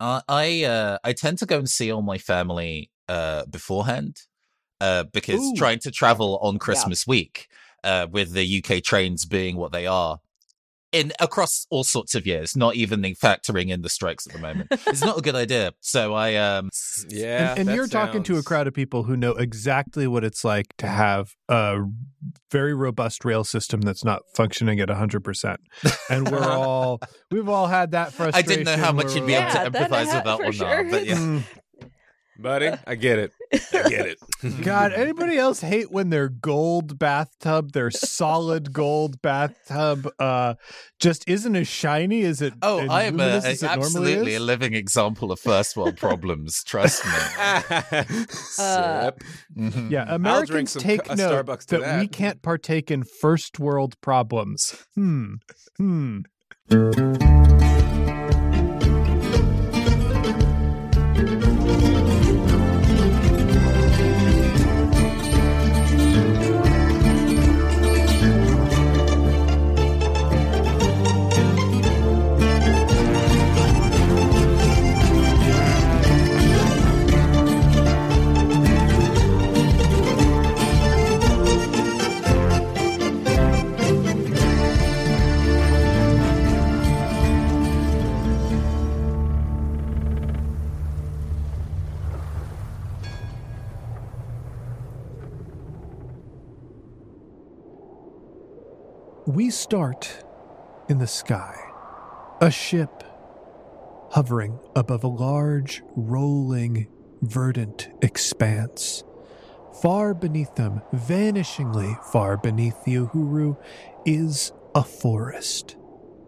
Uh, I uh, I tend to go and see all my family uh, beforehand uh, because Ooh. trying to travel on Christmas week uh, with the UK trains being what they are in across all sorts of years, not even the factoring in the strikes at the moment, it's not a good idea. So I um Yeah, and, and you're talking to a crowd of people who know exactly what it's like to have a very robust rail system that's not functioning at 100%. And we're all, we've all had that frustration. I didn't know how much you'd be able to Yeah, that I empathize with that for one sure. now. But yeah. Mm. buddy. I get it. I get it. God, anybody else hate when their gold bathtub, their solid gold bathtub, uh, just isn't as shiny as it? Oh, I am a, luminous as it normally absolutely a living example of first world problems. Trust me. Sip. Mhm. Yeah, Americans some take co- note Starbucks to that, we can't partake in first world problems. Hmm. Hmm. We start in the sky. A ship hovering above a large, rolling, verdant expanse. Far beneath them, vanishingly far beneath the Uhuru, is a forest.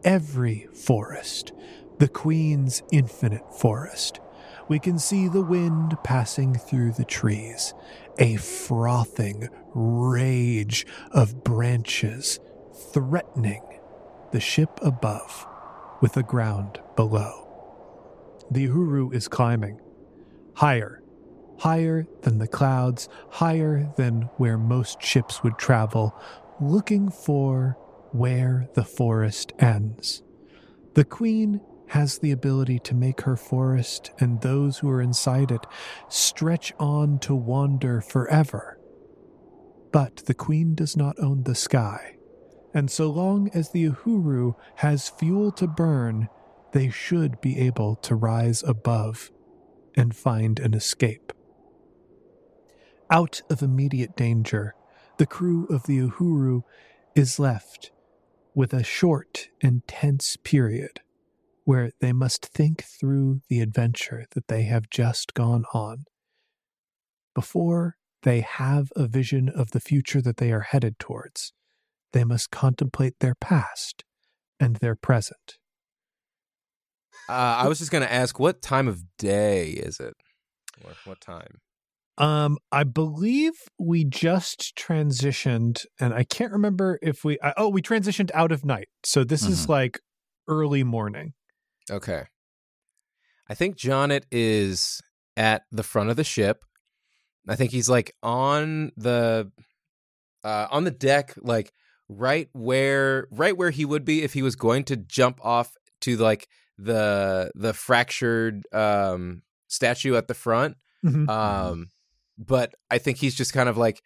Every forest. The Queen's infinite forest. We can see the wind passing through the trees, a frothing rage of branches threatening the ship above with the ground below. The Uhuru is climbing higher, higher than the clouds, higher than where most ships would travel, looking for where the forest ends. The Queen has the ability to make her forest and those who are inside it stretch on to wander forever. But the Queen does not own the sky, and so long as the Uhuru has fuel to burn, they should be able to rise above and find an escape. Out of immediate danger, the crew of the Uhuru is left with a short and tense period where they must think through the adventure that they have just gone on before they have a vision of the future that they are headed towards. They must contemplate their past and their present. Uh, I was just gonna ask, what time of day is it? Or what time? Um, I believe we just transitioned, and I can't remember if we. I, oh, we transitioned out of night, so this is Mhm. like early morning. Okay. I think Jonnit is at the front of the ship. I think he's like on the uh on the deck like right where right where he would be if he was going to jump off to like the the fractured um statue at the front. Mhm. Um but I think he's just kind of like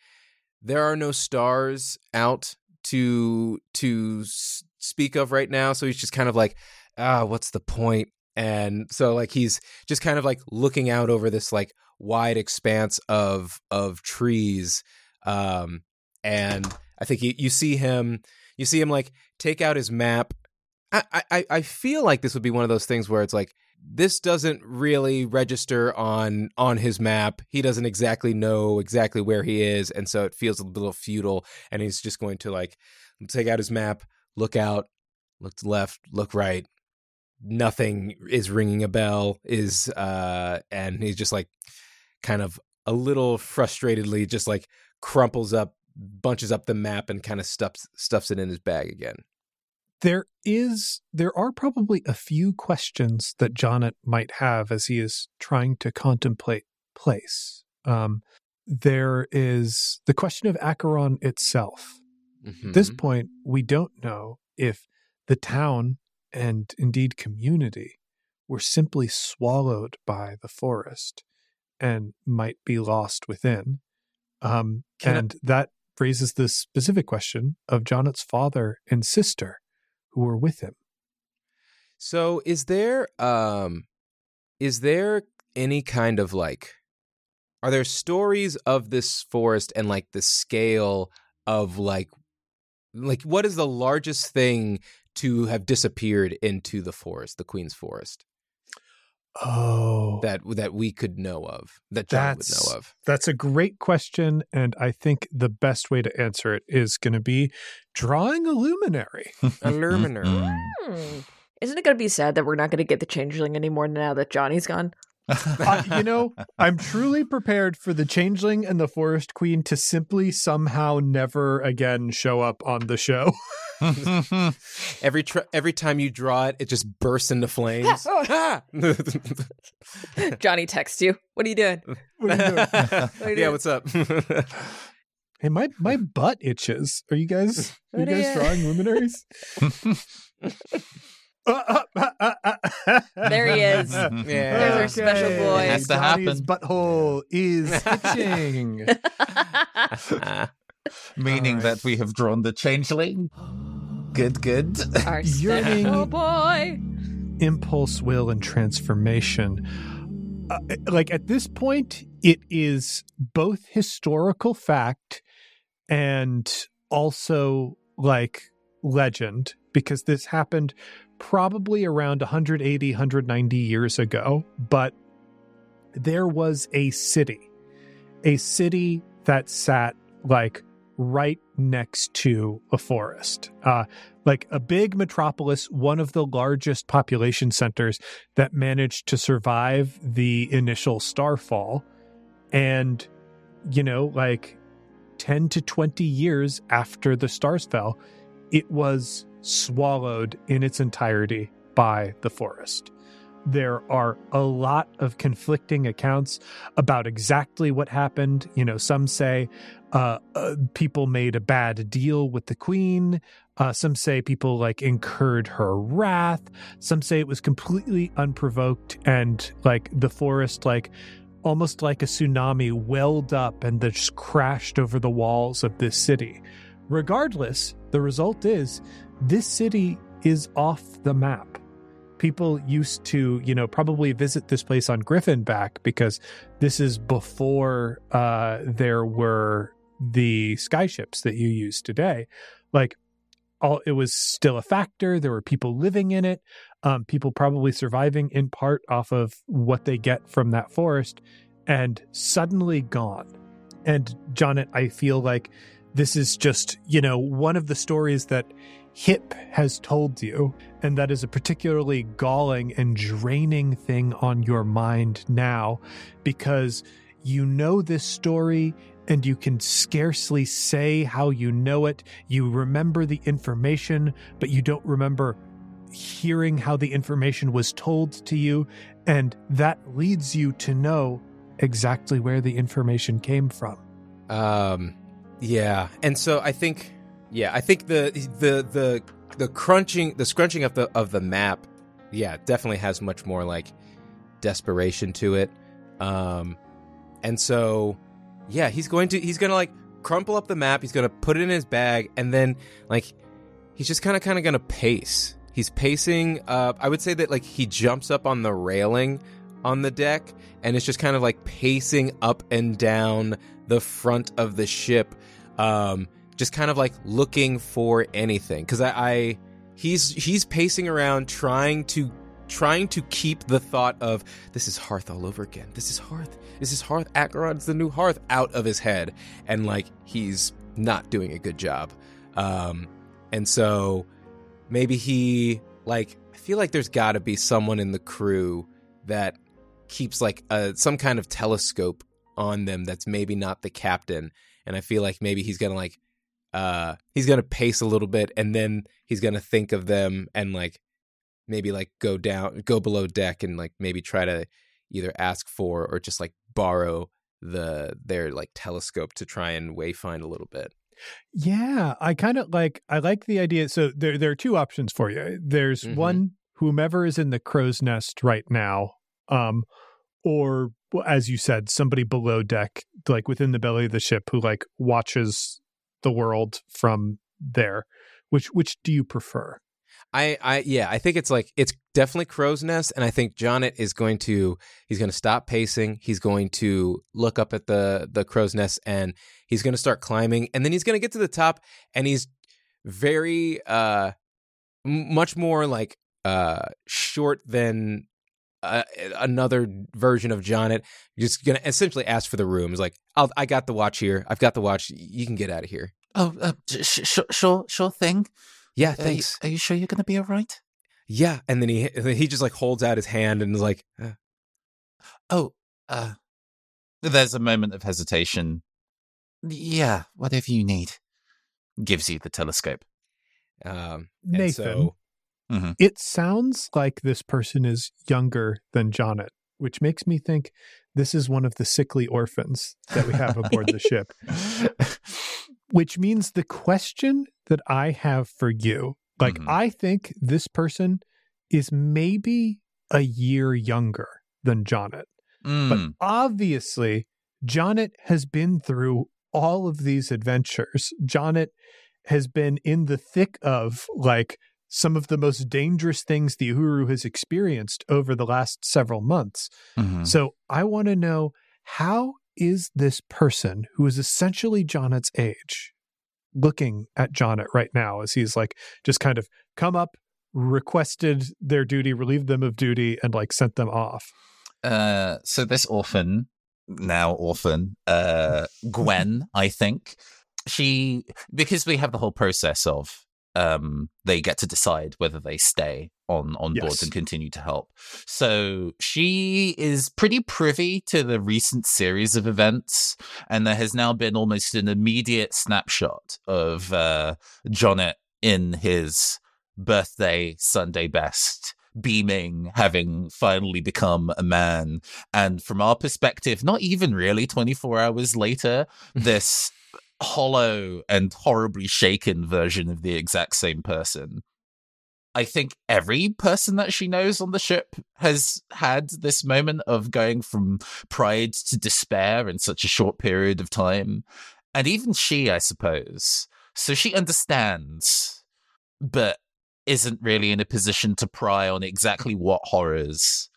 there are no stars out to to s- speak of right now so he's just kind of like ah what's the point and so like he's just kind of like looking out over this like wide expanse of of trees um and i think you, you see him you see him like take out his map I, I i feel like this would be one of those things where it's like this doesn't really register on on his map he doesn't exactly know exactly where he is and so it feels a little futile and he's just going to like take out his map look out, look left, look right. Nothing is ringing a bell. Is uh, and he's just like, kind of a little frustratedly, just like crumples up, bunches up the map, and kind of stuffs stuffs it in his bag again. There is, there are probably a few questions that Jonnit might have as he is trying to contemplate place. Um, there is the question of Acheron itself. Mm-hmm. At this point, we don't know if the town and indeed community were simply swallowed by the forest and might be lost within. Um, Can I- and that raises the specific question of Jonnit's father and sister who were with him. So is there um is there any kind of like are there stories of this forest and like the scale of like like what is the largest thing to have disappeared into the forest, the Queen's Forest, Oh, that that we could know of, that John would know of? That's a great question. And I think the best way to answer it is going to be drawing a luminary. A luminary. Mm-hmm. Hmm. Isn't it going to be sad that we're not going to get the changeling anymore now that Johnny's gone? Uh, you know, I'm truly prepared for the changeling and the forest queen to simply somehow never again show up on the show. Every tr- every time you draw it, it just bursts into flames. Ah! Johnny texts you. What are you doing? What are you doing? are you yeah, doing? what's up? Hey, my my butt itches. Are you guys are you guys drawing luminaries? Uh, uh, uh, uh, uh. There he is. Yeah. There's our special boy. It has to Johnny's happen. butthole is itching. Meaning All right. that we have drawn the changeling. Good, good. Our Yearning- special boy. impulse, will, and transformation. Uh, like at this point, it is both historical fact and also like legend because this happened probably around 180, 190 years ago. But there was a city, a city that sat like right next to a forest. Uh, like a big metropolis, one of the largest population centers that managed to survive the initial starfall. And, you know, like 10 to 20 years after the stars fell, it was swallowed in its entirety by the forest. There are a lot of conflicting accounts about exactly what happened. You know, some say uh, uh, people made a bad deal with the queen. Uh, some say people like incurred her wrath. Some say it was completely unprovoked and like the forest, like almost like a tsunami, welled up and just crashed over the walls of this city. Regardless, the result is this city is off the map. People used to, you know, probably visit this place on Griffin back because this is before uh, there were the skyships that you use today. Like, all it was still a factor. There were people living in it, um, people probably surviving in part off of what they get from that forest, and suddenly gone. And Jonnit, I feel like this is just, you know, one of the stories that Hip has told you, and that is a particularly galling and draining thing on your mind now because you know this story and you can scarcely say how you know it. You remember the information, but you don't remember hearing how the information was told to you, and that leads you to know exactly where the information came from. Um, yeah, and so I think, yeah, I think the the the the crunching, the scrunching of the of the map, yeah, definitely has much more like desperation to it. Um, and so, yeah, he's going to he's gonna like crumple up the map. He's gonna put it in his bag, and then like he's just kind of kind of gonna pace. He's pacing. Uh, I would say that like he jumps up on the railing on the deck and it's just kind of like pacing up and down the front of the ship um just kind of like looking for anything. Because I, I he's he's pacing around trying to trying to keep the thought of this is hearth all over again. This is hearth. This is hearth. Acheron's the new hearth out of his head. And like he's not doing a good job. Um and so maybe he like I feel like there's got to be someone in the crew that keeps like a some kind of telescope on them that's maybe not the captain. And I feel like maybe he's to like uh he's going to pace a little bit and then he's going to think of them and like maybe like go down go below deck and like maybe try to either ask for or just like borrow the their like telescope to try and wayfind a little bit. Yeah, I kind of like I like the idea. So there there are two options for you. There's Mhm. one whomever is in the crow's nest right now, um, or as you said, somebody below deck, like within the belly of the ship, who like watches the world from there. Which which do you prefer? I, I, yeah, I think it's like it's definitely crow's nest, and I think Jonnit is going to he's going to stop pacing. He's going to look up at the the crow's nest, and he's going to start climbing, and then he's going to get to the top, and he's very uh m- much more like uh short than uh, another version of Jonnit. Just going to essentially ask for the room. He's like, I'll, I got the watch here. I've got the watch. You can get out of here. Oh, uh, sh- sh- sure, sure thing. Yeah, Are you- thanks. Are you sure you're going to be all right? Yeah, and then he he just like holds out his hand and is like, uh, Oh, uh, there's a moment of hesitation. Yeah, whatever you need. Gives you the telescope. Um, Nathan. And so, It sounds like this person is younger than Jonnit, which makes me think this is one of the sickly orphans that we have aboard the ship. Which means the question that I have for you, like Mhm. I think this person is maybe a year younger than Jonnit. But Mm, obviously, Jonnit has been through all of these adventures. Jonnit has been in the thick of like some of the most dangerous things the Uhuru has experienced over the last several months. mhm. So I want to know how is this person who is essentially Jonnit's age looking at Jonnit right now as he's like just kind of come up, requested their duty, relieved them of duty, and like sent them off. Uh, so this orphan, now orphan, uh, Gwen, I think she because we have the whole process of um they get to decide whether they stay on on board and continue to help. So she is pretty privy to the recent series of events, and there has now been almost an immediate snapshot of uh Jonnit in his birthday Sunday best beaming, having finally become a man. And from our perspective, not even really 24 hours later, this hollow and horribly shaken version of the exact same person. I think every person that she knows on the ship has had this moment of going from pride to despair in such a short period of time. And even she, I suppose. So she understands, but isn't really in a position to pry on exactly what horrors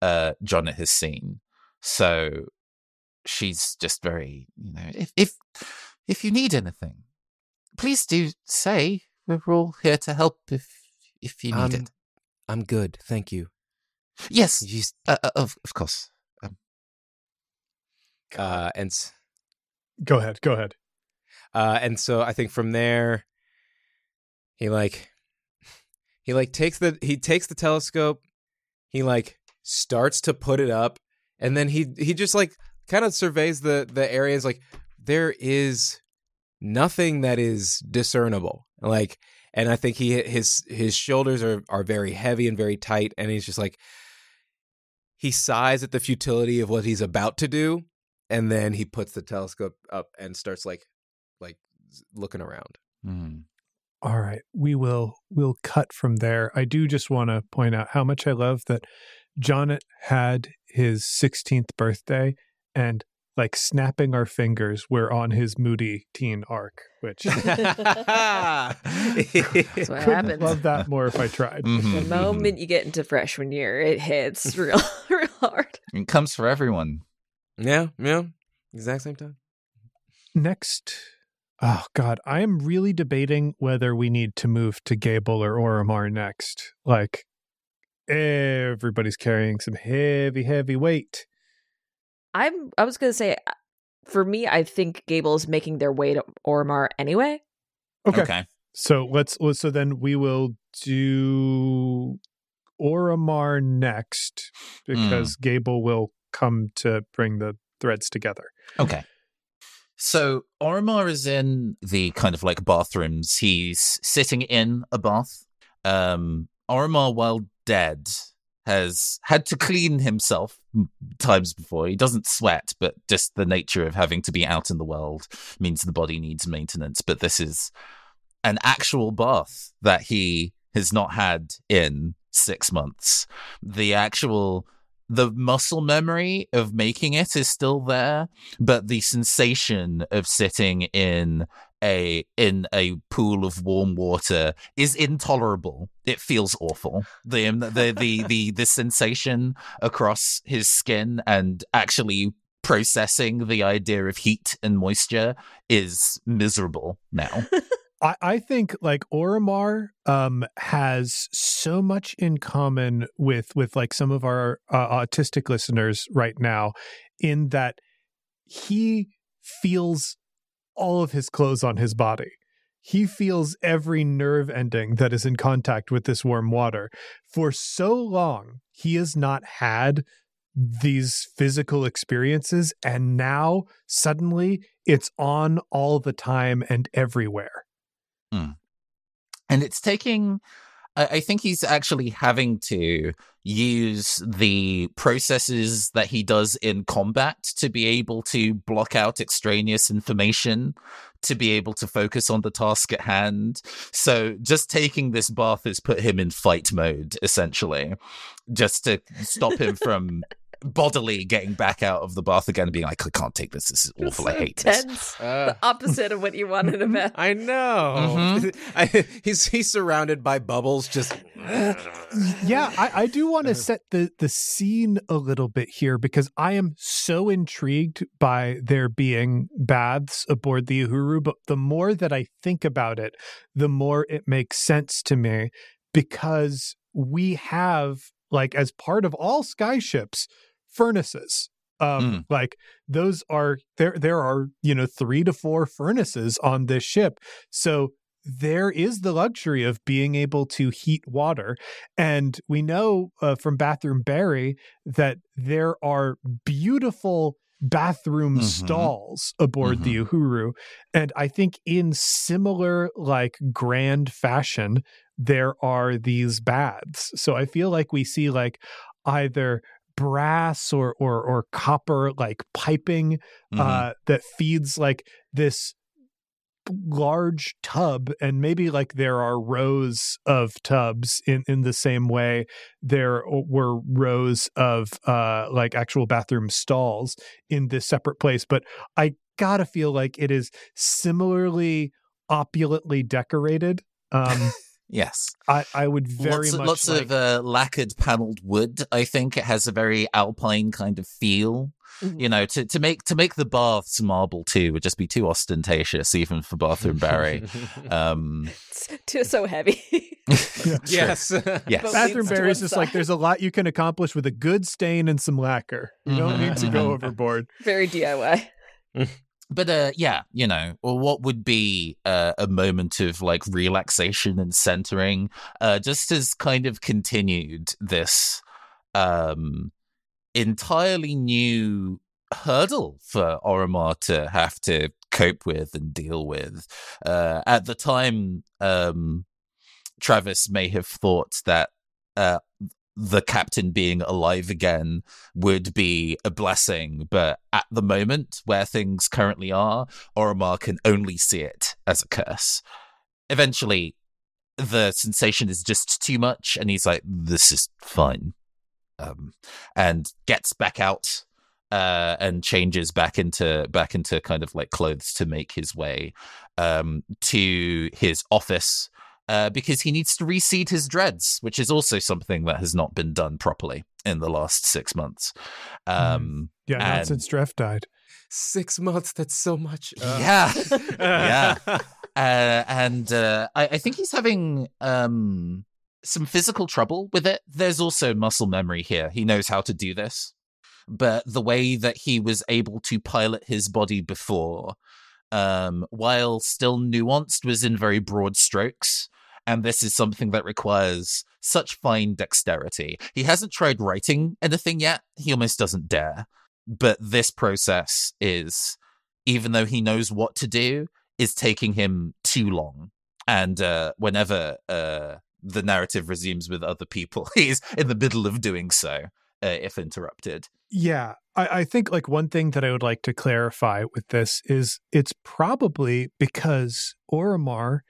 uh Jonnit has seen. So she's just very, you know, if if if you need anything, please do say. We're all here to help if if you need Um, it. I'm good, thank you. Yes, You s- uh, uh, of of course. Uh, and s- Go ahead, go ahead. uh, and so I think from there, he like he like takes the he takes the telescope, he like starts to put it up, and then he he just like kind of surveys the the areas like there is nothing that is discernible like and i think he his his shoulders are are very heavy and very tight and he's just like he sighs at the futility of what he's about to do and then he puts the telescope up and starts like like looking around Mm. All right, we will we'll cut from there. I do just want to point out how much I love that Jonnit had his 16th birthday and like snapping our fingers we're on his moody teen arc, which That's what couldn't happens. love that more if I tried. Mhm, The mhm. moment you get into freshman year, it hits real, real hard. It comes for everyone. yeah yeah exact same time Next, oh god, I am really debating whether we need to move to Gable or Orimar next. Like everybody's carrying some heavy, heavy weight. I'm. I was gonna say, uh, for me, I think Gable is making their way to Orimar anyway. Okay. Okay. So let's so then we will do Orimar next because Gable will come to bring the threads together. Okay. So Orimar is in the kind of like bathrooms. He's sitting in a bath. Um, Orimar, while dead, has had to clean himself times before. He doesn't sweat, but just the nature of having to be out in the world means the body needs maintenance. But this is an actual bath that he has not had in six months. The actual the muscle memory of making it is still there, but the sensation of sitting in a in a pool of warm water is intolerable. It feels awful. The um, the the the, the sensation across his skin and actually processing the idea of heat and moisture is miserable now. I, I think like Orimar um, has so much in common with with like some of our uh, autistic listeners right now, in that he feels all of his clothes on his body. He feels every nerve ending that is in contact with this warm water. For so long, he has not had these physical experiences, and now suddenly it's on all the time and everywhere. Mm. And it's taking, I, I think he's actually having to use the processes that he does in combat to be able to block out extraneous information, to be able to focus on the task at hand. So just taking this bath has put him in fight mode, essentially, just to stop him from bodily getting back out of the bath again and being like, I can't take this. This is awful. I hate tense. this. Uh, the opposite of what you wanted a bath. I know. Mhm. I, he's he's surrounded by bubbles. Just yeah, I, I do want to set the the scene a little bit here because I am so intrigued by there being baths aboard the Uhuru. But the more that I think about it, the more it makes sense to me because we have like as part of all skyships furnaces. Um, like those are there. There are you know three to four furnaces on this ship, so there is the luxury of being able to heat water. And we know uh, from Bathroom Barry that there are beautiful bathroom Mhm. stalls aboard the Uhuru. And I think in similar, like grand fashion, there are these baths. So I feel like we see like either brass or or or copper like piping Mhm. uh that feeds like this large tub and maybe like there are rows of tubs in in the same way there were rows of uh like actual bathroom stalls in this separate place but i gotta feel like it is similarly opulently decorated um yes. i i would very lots, much lots like, of uh, lacquered paneled wood. I think it has a very alpine kind of feel. Mhm. You know, to, to make to make the baths marble too would just be too ostentatious, even for Bathroom Barry. Um, It's too so heavy. yes. yes, bathroom Barry is one just like there's a lot you can accomplish with a good stain and some lacquer you don't Mhm, need to go mhm. overboard Very DIY. But uh yeah you know or what would be uh, a moment of like relaxation and centering uh just has kind of continued this um entirely new hurdle for Orimar to have to cope with and deal with. Uh at the time um Travis may have thought that uh the captain being alive again would be a blessing, but at the moment where things currently are, Orimar can only see it as a curse. Eventually, the sensation is just too much, and he's like, "This is fine," um, and gets back out uh, and changes back into back into kind of like clothes to make his way um, to his office uh, because he needs to reseed his dreads, which is also something that has not been done properly in the last six months. Um, yeah not And- since Dreff died Six months. That's so much. Uh, Yeah. Yeah. uh, and uh, I, I think he's having um, some physical trouble with it. There's also muscle memory here. He knows how to do this, but the way that he was able to pilot his body before um, while still nuanced, was in very broad strokes. And this is something that requires such fine dexterity. He hasn't tried writing anything yet. He almost doesn't dare. But this process is, even though he knows what to do, is taking him too long. And uh, whenever uh, the narrative resumes with other people, he's in the middle of doing so, uh, if interrupted. Yeah, I, I think like one thing that I would like to clarify with this is it's probably because Orimar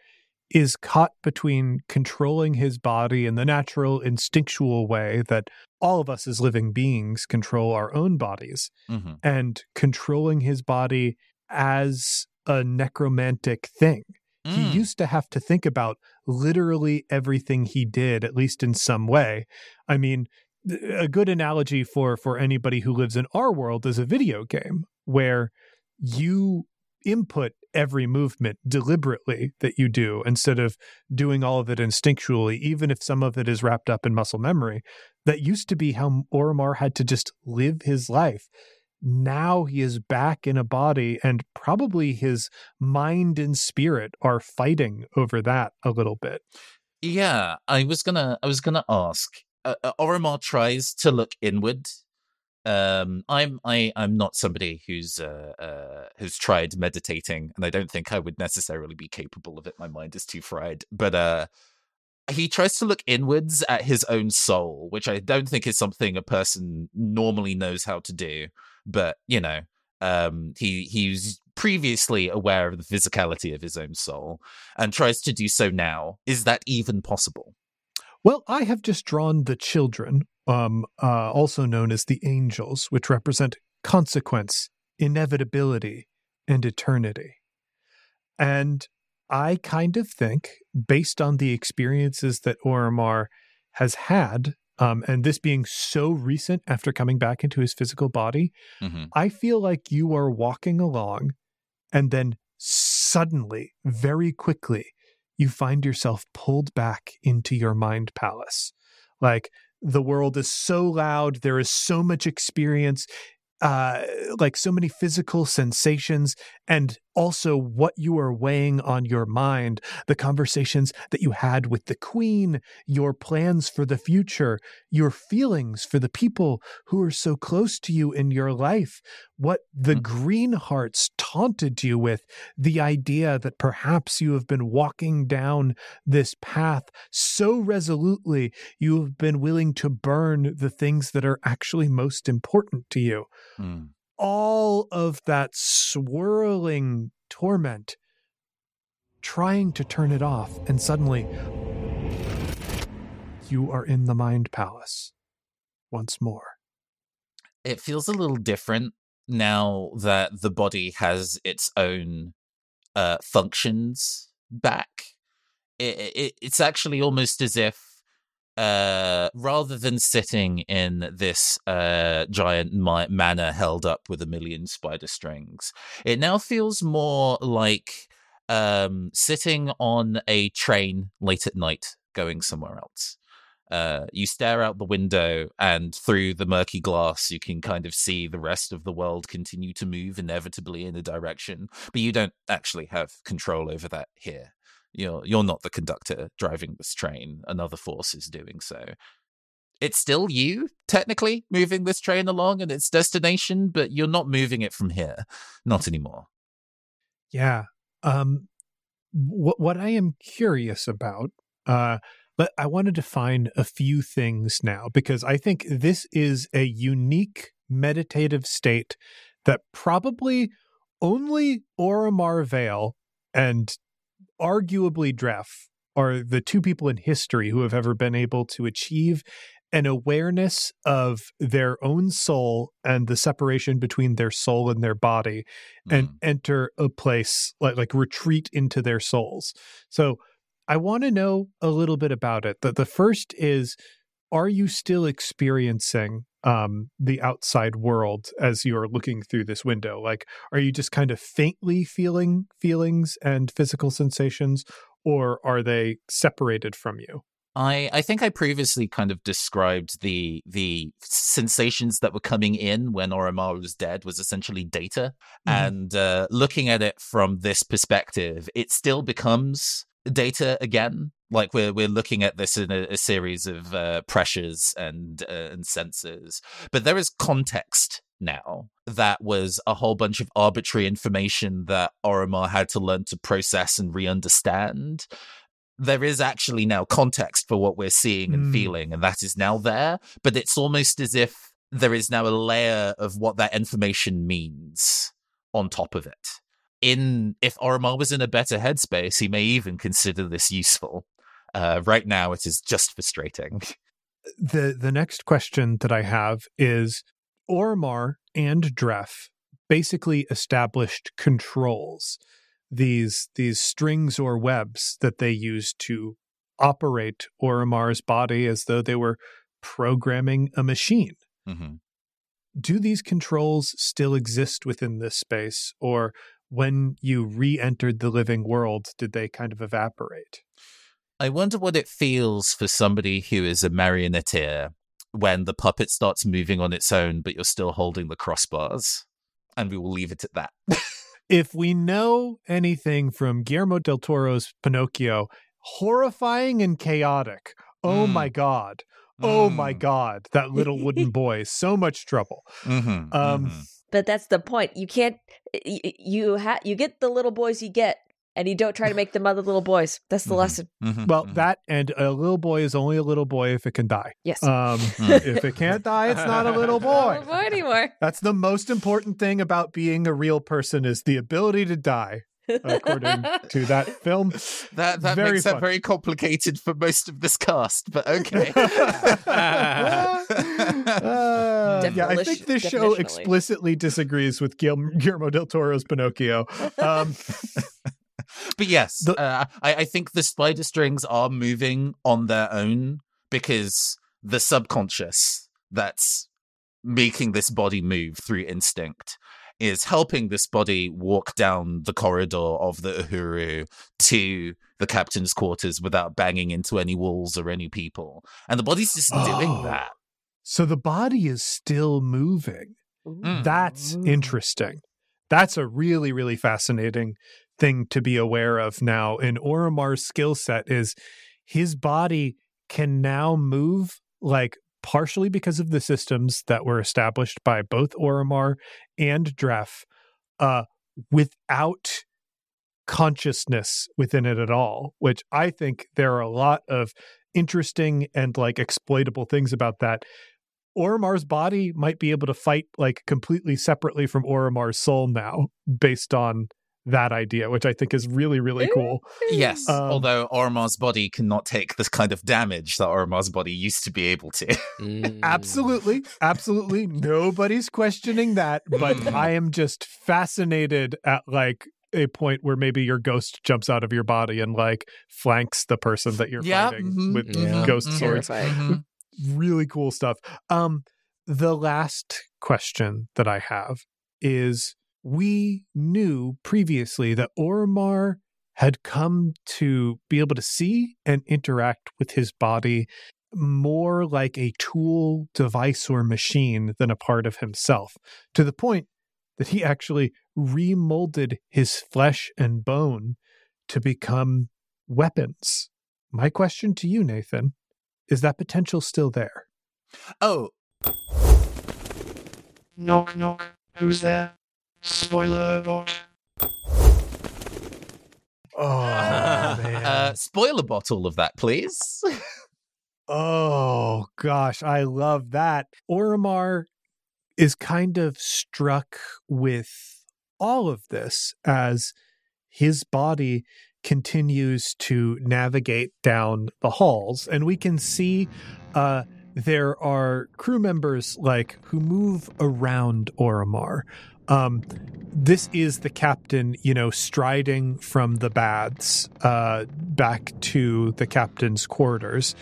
is caught between controlling his body in the natural, instinctual way that all of us as living beings control our own bodies, Mm-hmm. and controlling his body as a necromantic thing. Mm. He used to have to think about literally everything he did, at least in some way. I mean, a good analogy for for anybody who lives in our world is a video game where you input every movement deliberately that you do instead of doing all of it instinctually, even if some of it is wrapped up in muscle memory. That used to be how Orimar had to just live his life. Now he is back in a body, and probably his mind and spirit are fighting over that a little bit. Yeah, I was gonna, I was gonna ask. Uh, uh, Orimar tries to look inward. Um, I'm, I, I'm not somebody who's, uh, uh, who's tried meditating, and I don't think I would necessarily be capable of it. My mind is too fried. But uh, he tries to look inwards at his own soul, which I don't think is something a person normally knows how to do. But you know, um, he he's previously aware of the physicality of his own soul and tries to do so now. Is that even possible? Well, I have just drawn the children, um, uh, also known as the angels, which represent consequence, inevitability, and eternity. And I kind of think, based on the experiences that Orimar has had, um, and this being so recent after coming back into his physical body, Mm-hmm. I feel like you are walking along and then suddenly, very quickly, you find yourself pulled back into your mind palace. Like the world is so loud, there is so much experience, uh, like so many physical sensations, and also what you are weighing on your mind, the conversations that you had with the queen, your plans for the future, your feelings for the people who are so close to you in your life, what the Mhm. green hearts taunted you with, the idea that perhaps you have been walking down this path so resolutely you have been willing to burn the things that are actually most important to you Mm. all of that swirling torment, trying to turn it off, and suddenly you are in the mind palace once more. It feels a little different now that the body has its own uh, functions back. It, it, it's actually almost as if uh rather than sitting in this uh giant mi- manor held up with a million spider strings it now feels more like um sitting on a train late at night going somewhere else uh you stare out the window and through the murky glass you can kind of see the rest of the world continue to move inevitably in a direction but you don't actually have control over that here. You're you're not the conductor driving this train another force is doing so. It's still you technically moving this train along and its destination but you're not moving it from here. Not anymore. Yeah. Um what what I am curious about uh but I want to define a few things now because I think this is a unique meditative state that probably only Orimar Vale and arguably Dref are the two people in history who have ever been able to achieve an awareness of their own soul and the separation between their soul and their body and Mm. enter a place like like retreat into their souls. So I want to know a little bit about it. The the first is are you still experiencing um the outside world as you're looking through this window? Like are you just kind of faintly feeling feelings and physical sensations or are they separated from you? I, I think I previously kind of described the the sensations that were coming in when Orimar was dead was essentially data, Mhm. and uh, looking at it from this perspective, it still becomes data again. Like we're we're looking at this in a, a series of uh, pressures and uh, and sensors, but there is context now that was a whole bunch of arbitrary information that Orimar had to learn to process and re-understand there is actually now context for what we're seeing and Mm. feeling, and that is now there. But it's almost as if there is now a layer of what that information means on top of it. In if Orimar was in a better headspace, he may even consider this useful. Uh, right now, it is just frustrating. the the next question that I have is Orimar and Dref basically established controls these these strings or webs that they used to operate Orimar's body as though they were programming a machine. Mhm. Do these controls still exist within this space or when you re-entered the living world did they kind of evaporate? I wonder what it feels for somebody who is a marionetteer when the puppet starts moving on its own, but you're still holding the crossbars. And we will leave it at that. if we know anything from Guillermo del Toro's Pinocchio, horrifying and chaotic. Oh Mm. my God. Oh my Mm. God. That little wooden boy. So much trouble. Mhm, Um, mhm. But that's the point. You can't. y- y- You ha- You get the little boys you get, and you don't try to make them other little boys. That's the Mhm. lesson. Mhm, Well, mhm. that and a little boy is only a little boy if it can die. Yes. Um, Mm. if it can't die, it's not a little Not boy. a little boy anymore. That's the most important thing about being a real person is the ability to die, according to that film. that that very makes fun. that very complicated for most of this cast, but okay. Uh, yeah, I think this show explicitly disagrees with Guillermo del Toro's Pinocchio. Um, but yes, The- uh, I, I think the spider strings are moving on their own because the subconscious that's making this body move through instinct is helping this body walk down the corridor of the Uhuru to the captain's quarters without banging into any walls or any people. And the body's just Oh. doing that. So the body is still moving. Mm. That's interesting. That's a really, really fascinating thing to be aware of now. In Orimar's skill set is his body can now move like partially because of the systems that were established by both Orimar and Dref, uh, without consciousness within it at all, which I think there are a lot of interesting and like exploitable things about that. Orimar's body might be able to fight like completely separately from Orimar's soul now, based on that idea, which I think is really, really cool. Yes, Um, although Orimar's body cannot take this kind of damage that Orimar's body used to be able to. Mm. Absolutely, absolutely. Nobody's questioning that, but Mm. I am just fascinated at like a point where maybe your ghost jumps out of your body and like flanks the person that you're Yeah, fighting mhm, with mhm, ghost mhm, swords. Really cool stuff. Um, the last question that I have is we knew previously that Orimar had come to be able to see and interact with his body more like a tool, device, or machine than a part of himself, to the point that he actually remolded his flesh and bone to become weapons. My question to you, Nathan, is that potential still there? Oh, Knock knock. Who's there? Spoiler alert. Oh, man. uh, spoiler bottle of that, please. oh, gosh. I love that. Orimar is kind of struck with all of this as his body continues to navigate down the halls. And we can see uh, there are crew members like who move around Orimar. Um, this is the captain, you know, striding from the baths uh, back to the captain's quarters.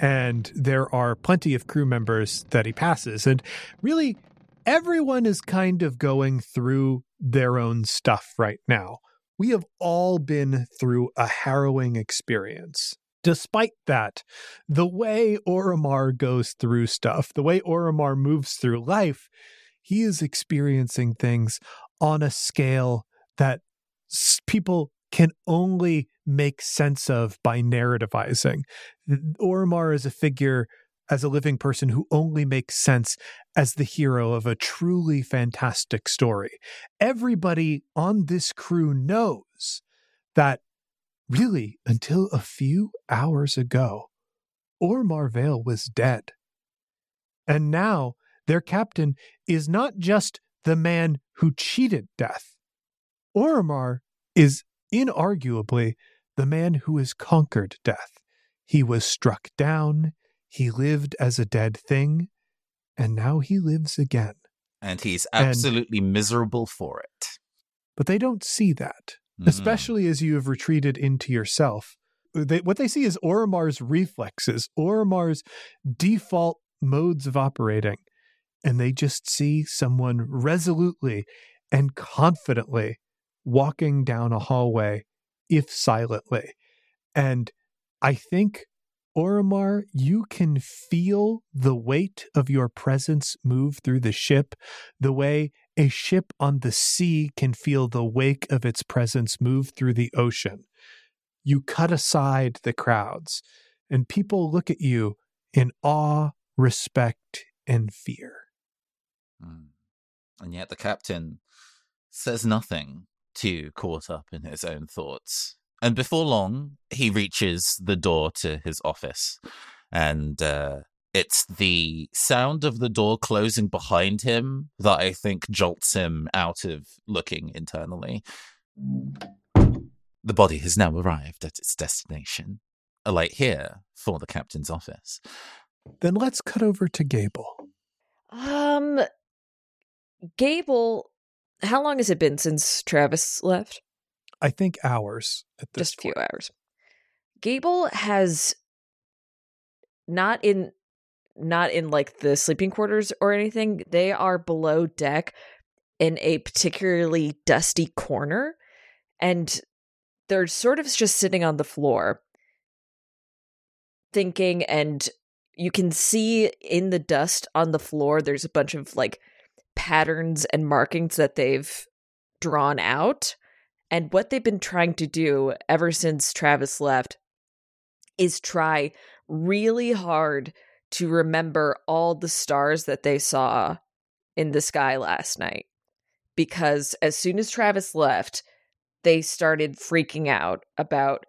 And there are plenty of crew members that he passes. And really, everyone is kind of going through their own stuff right now. We have all been through a harrowing experience. Despite that, the way Orimar goes through stuff, the way Orimar moves through life, he is experiencing things on a scale that people can only make sense of by narrativizing. Orimar is a figure as a living person who only makes sense as the hero of a truly fantastic story. Everybody on this crew knows that really, until a few hours ago, Orimar Vale was dead. And now their captain is not just the man who cheated death. Orimar is inarguably the man who has conquered death. He was struck down, he lived as a dead thing, and now he lives again. And he's And- absolutely miserable for it. But they don't see that, Mhm. especially as you have retreated into yourself. They, what they see is Orimar's reflexes, Orimar's default modes of operating. And they just see someone resolutely and confidently walking down a hallway, if silently. And I think, Orimar, you can feel the weight of your presence move through the ship, the way a ship on the sea can feel the wake of its presence move through the ocean. You cut aside the crowds, and people look at you in awe, respect, and fear. Mm. And yet the captain says nothing, too caught up in his own thoughts. And before long, he reaches the door to his office. And uh, it's the sound of the door closing behind him that I think jolts him out of looking internally. The body has now arrived at its destination. A light here for the captain's office. Then let's cut over to Gable. Um, Gable, how long has it been since Travis left? I think hours at this Just a few point. hours. Gable has not in not in like the sleeping quarters or anything. They are below deck in a particularly dusty corner and they're sort of just sitting on the floor thinking and you can see in the dust on the floor there's a bunch of like patterns and markings that they've drawn out and what they've been trying to do ever since Travis left is try really hard to remember all the stars that they saw in the sky last night. Because as soon as Travis left, they started freaking out about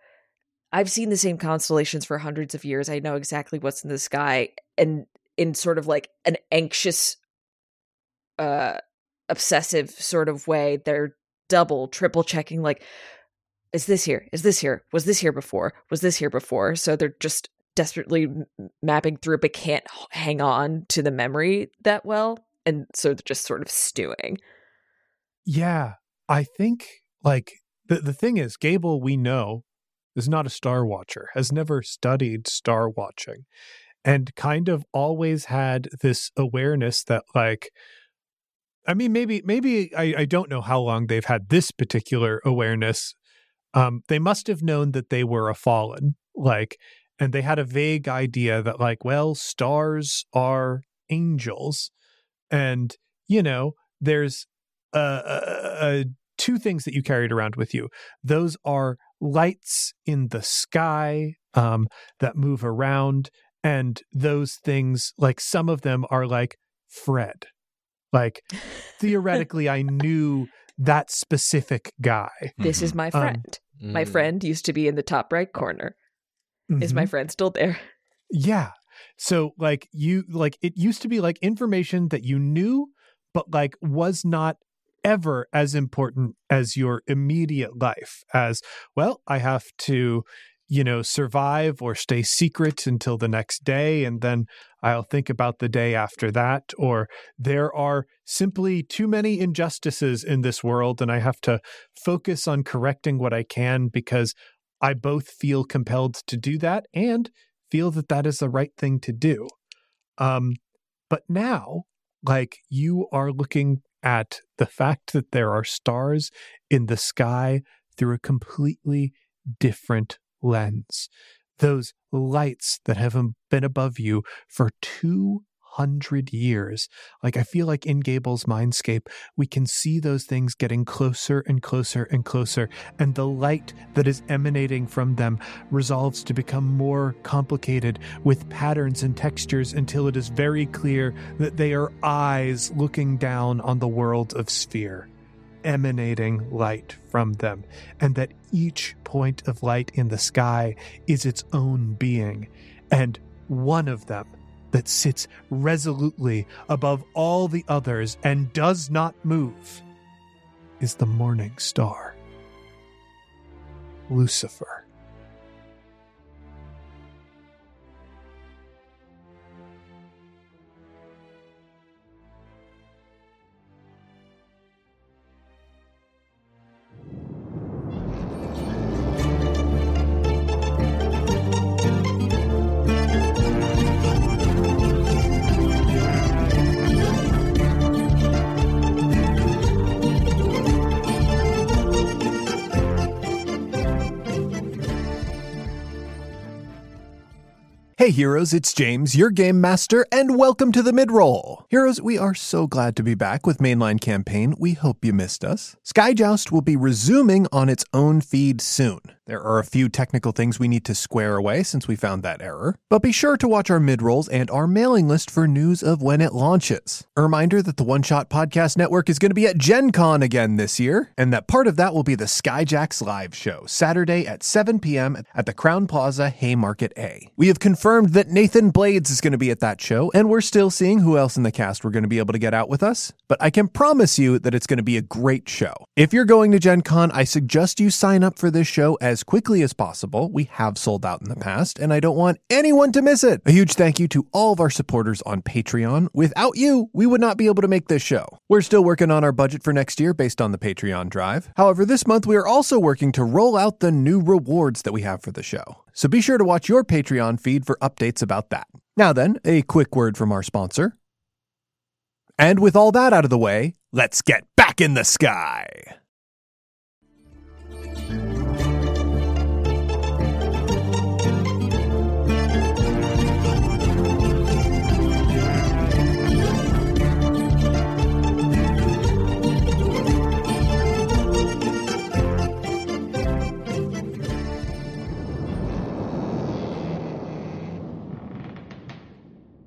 I've seen the same constellations for hundreds of years. I know exactly what's in the sky. And in sort of like an anxious, uh, obsessive sort of way, they're double, triple checking like, is this here? Is this here? Was this here before? Was this here before? So they're just desperately mapping through, but can't hang on to the memory that well. And so they're just sort of stewing. Yeah, I think like the the thing is, Gable, we know, is not a star watcher, has never studied star watching, and kind of always had this awareness that like. I mean, maybe, maybe I, I don't know how long they've had this particular awareness. Um, they must have known that they were a fallen, like, and they had a vague idea that, like, well, stars are angels, and you know, there's uh, uh, uh, two things that you carried around with you. Those are lights in the sky um, that move around, and those things, like some of them, are like Fred. Like theoretically, I knew that specific guy. This is Mhm. my Um, friend. my Mm. friend used to be in the top right corner. Is my Mhm. friend still there? Yeah. So like you like it used to be like information that you knew but like was not ever as important as your immediate life as well I have to you know survive or stay secret until the next day and then I'll think about the day after that or there are simply too many injustices in this world and I have to focus on correcting what I can because I both feel compelled to do that and feel that that is the right thing to do. Um, but now, like you are looking at the fact that there are stars in the sky through a completely different lens. those lights that have been above you for 200 years. Like, I feel like in Gable's mindscape, we can see those things getting closer and closer and closer, and the light that is emanating from them resolves to become more complicated with patterns and textures until it is very clear that they are eyes looking down on the world of sphere emanating light from them, and that each point of light in the sky is its own being, and one of them that sits resolutely above all the others and does not move is the morning star, Lucifer. Hey heroes, it's James, your game master, and welcome to the midroll. Heroes, we are so glad to be back with Mainline Campaign. We hope you missed us. Skyjoust will be resuming on its own feed soon. There are a few technical things we need to square away since we found that error, but be sure to watch our midrolls and our mailing list for news of when it launches. A reminder that the One Shot Podcast Network is going to be at Gen Con again this year, and that part of that will be the Skyjacks live show, Saturday at 7 p.m. at the Crowne Plaza Haymarket A. We have confirmed that Nathan Blades is going to be at that show, and we're still seeing who else in the cast we're going to be able to get out with us, but I can promise you that it's going to be a great show. If you're going to Gen Con, I suggest you sign up for this show as quickly as possible. We have sold out in the past, and I don't want anyone to miss it. A huge thank you to all of our supporters on Patreon. Without you, we would not be able to make this show. We're still working on our budget for next year based on the Patreon drive. However, this month we are also working to roll out the new rewards that we have for the show. So be sure to watch your Patreon feed for updates about that. Now then, a quick word from our sponsor. And with all that out of the way, let's get back in the sky.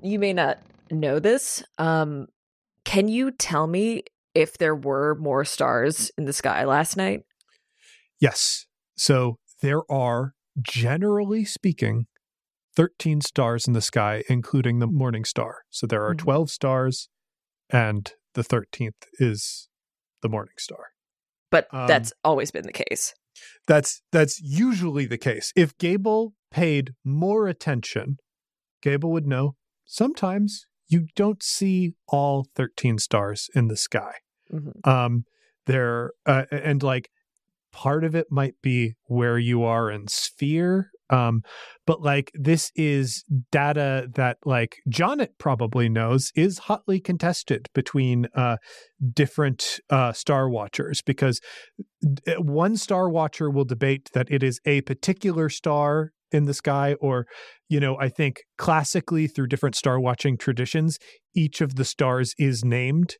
You may not know this. Um, can you tell me if there were more stars in the sky last night? Yes. So there are, generally speaking, 13 stars in the sky, including the morning star. So there are Mhm. 12 stars, and the 13th is the morning star. But Um, that's always been the case. That's that's usually the case. If Gable paid more attention, Gable would know sometimes you don't see all 13 stars in the sky. Mhm. Um there uh, and like part of it might be where you are in sphere um but like this is data that like Jonnit probably knows is hotly contested between uh different uh star watchers because one star watcher will debate that it is a particular star in the sky or you know i think classically through different star watching traditions each of the stars is named.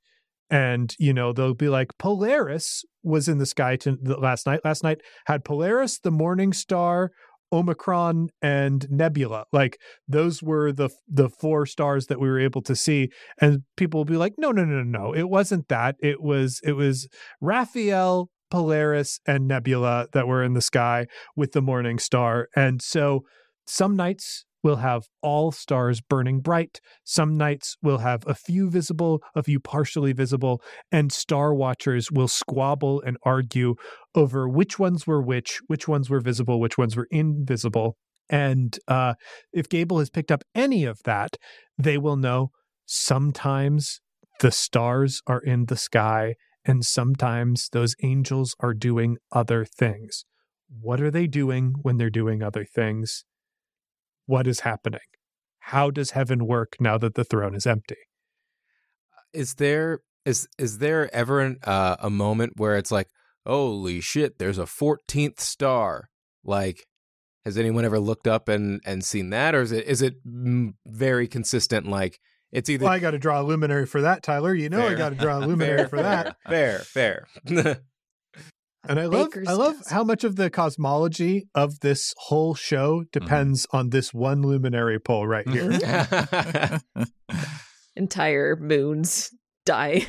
And you know they'll be like polaris was in the sky the, last night. Last night had polaris the morning star omicron and nebula. Like those were the the four stars that we were able to see. And people will be like no no no no no. It wasn't that. It was it was raphael polaris and nebula that were in the sky with the morning star. And so some nights we'll have all stars burning bright. Some nights we'll have a few visible a few partially visible and star watchers will squabble and argue over which ones were which which ones were visible which ones were invisible. And uh, if gable has picked up any of that they will know sometimes the stars are in the sky and sometimes those angels are doing other things what are they doing when they're doing other things what is happening how does heaven work now that the throne is empty Is there is is there ever an, uh, a moment where it's like, holy shit, there's a fourteenth star? Like, Has anyone ever looked up and and seen that, or is it is it very consistent? Like it's either Well, I got to draw a luminary for that, Tyler. You know, I got to draw a luminary fair, for that. Fair, fair. fair. And I love, Baker's I love dozen. how much of the cosmology of this whole show mm-hmm. depends on this one luminary pole right here. Entire moons die.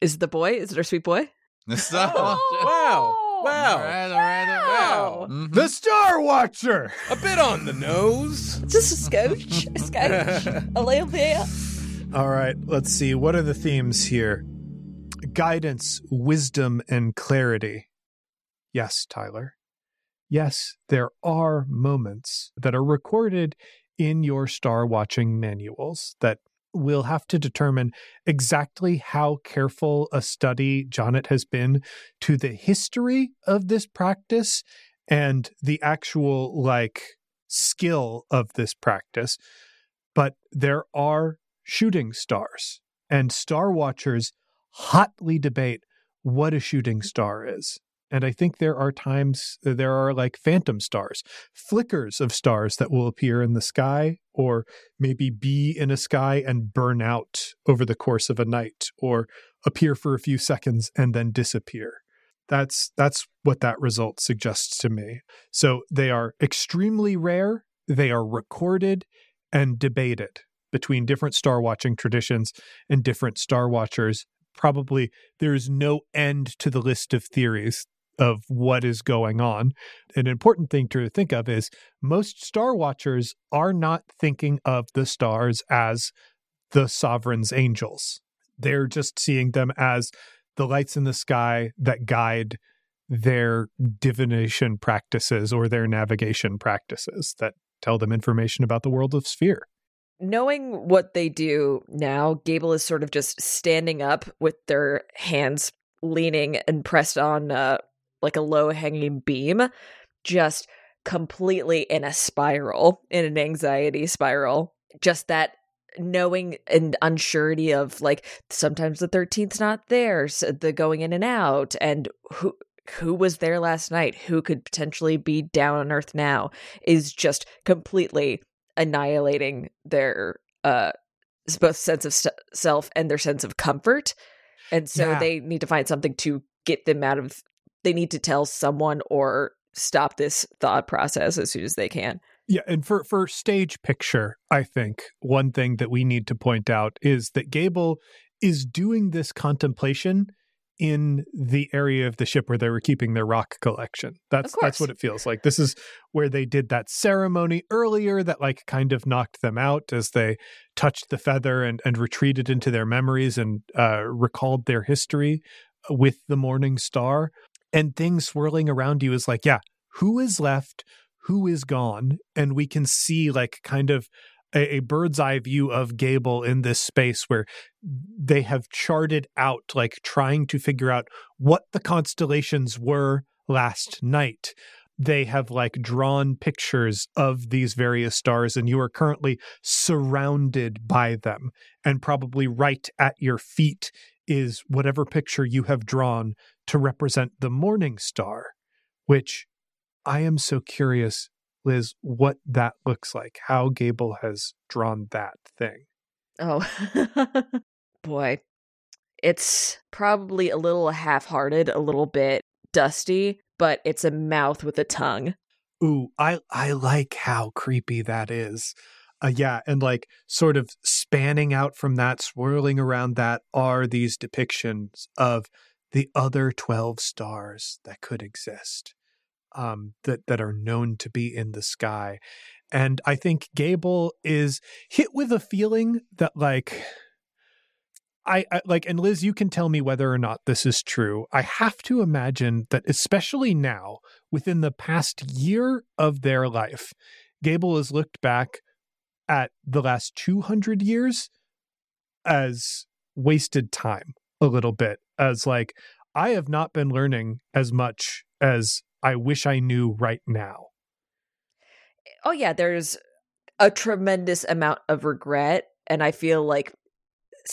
Is the boy? Is it our sweet boy? So- oh, wow! Wow! All right, all right, all right. Wow! Mhm. the Star Watcher. A bit on the nose. Just a scotch. A scotch. a little bit. All right, let's see. What are the themes here? Guidance, wisdom, and clarity. Yes, Tyler. Yes, there are moments that are recorded in your star watching manuals that we'll have to determine exactly how careful a study Jonnit has been to the history of this practice and the actual like skill of this practice. But there are shooting stars, and star watchers hotly debate what a shooting star is. And I think there are times uh, there are like phantom stars, flickers of stars that will appear in the sky, or maybe be in a sky and burn out over the course of a night, or appear for a few seconds and then disappear. That's that's what that result suggests to me. So they are extremely rare, they are recorded and debated between different star watching traditions and different star watchers. Probably there is no end to the list of theories of what is going on. An important thing to think of is most star watchers are not thinking of the stars as the sovereign's angels. They're just seeing them as the lights in the sky that guide their divination practices or their navigation practices that tell them information about the world of sphere. Knowing what they do now, Gable is sort of just standing up with their hands leaning and pressed on uh, like a low hanging beam, just completely in a spiral, in an anxiety spiral. Just that knowing and unsurety of like sometimes the 13th's not there, so the going in and out, and who who was there last night, who could potentially be down on Earth now, is just completely annihilating their uh both sense of st- self and their sense of comfort and so Yeah. they need to find something to get them out of they need to tell someone or stop this thought process as soon as they can Yeah, and for for stage picture, I think one thing that we need to point out is that Gable is doing this contemplation in the area of the ship where they were keeping their rock collection. That's that's what it feels like. This is where they did that ceremony earlier that like kind of knocked them out as they touched the feather and and retreated into their memories and uh, recalled their history with the morning star and things swirling around you is like, yeah, who is left? who is gone and we can see like kind of a, a bird's eye view of Gable in this space where they have charted out like trying to figure out what the constellations were last night they have like drawn pictures of these various stars and you are currently surrounded by them and probably right at your feet is whatever picture you have drawn to represent the morning star which I am so curious, Liz, what that looks like, how Gable has drawn that thing. oh boy it's probably a little half-hearted a little bit dusty but it's a mouth with a tongue Ooh, I I like how creepy that is. Uh, yeah, and like sort of spanning out from that, swirling around that are these depictions of the other 12 stars that could exist. Um, that that are known to be in the sky, and I think Gable is hit with a feeling that like I, I like and Liz you can tell me whether or not this is true. I have to imagine that especially now within the past year of their life Gable has looked back at the last 200 years as wasted time a little bit as like I have not been learning as much as I wish I knew right now. oh yeah there's a tremendous amount of regret and i feel like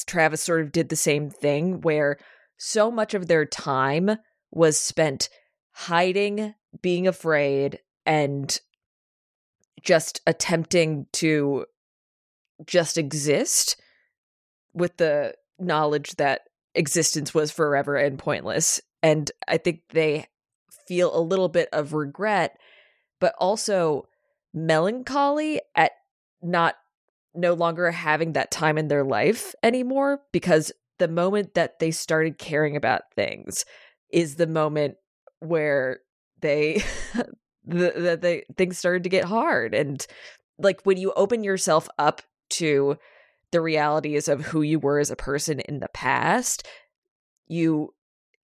travis sort of did the same thing where so much of their time was spent hiding, being afraid, and just attempting to just exist with the knowledge that existence was forever and pointless. And I think they feel a little bit of regret, but also melancholy at not no longer having that time in their life anymore because the moment that they started caring about things is the moment where they the, the, the things started to get hard and like when you open yourself up to the realities of who you were as a person in the past you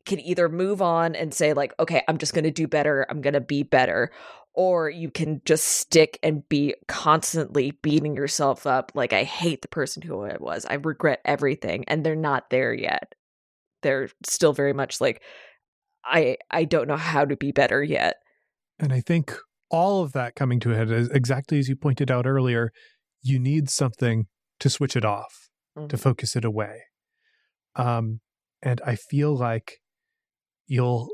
can either move on and say like okay i'm just going to do better i'm going to be better or you can just stick and be constantly beating yourself up like i hate the person who i was i regret everything and they're not there yet. They're still very much like i i don't know how to be better yet And I think all of that coming to a head is exactly as you pointed out earlier, you need something to switch it off, to Mhm. focus it away. Um, and I feel like you'll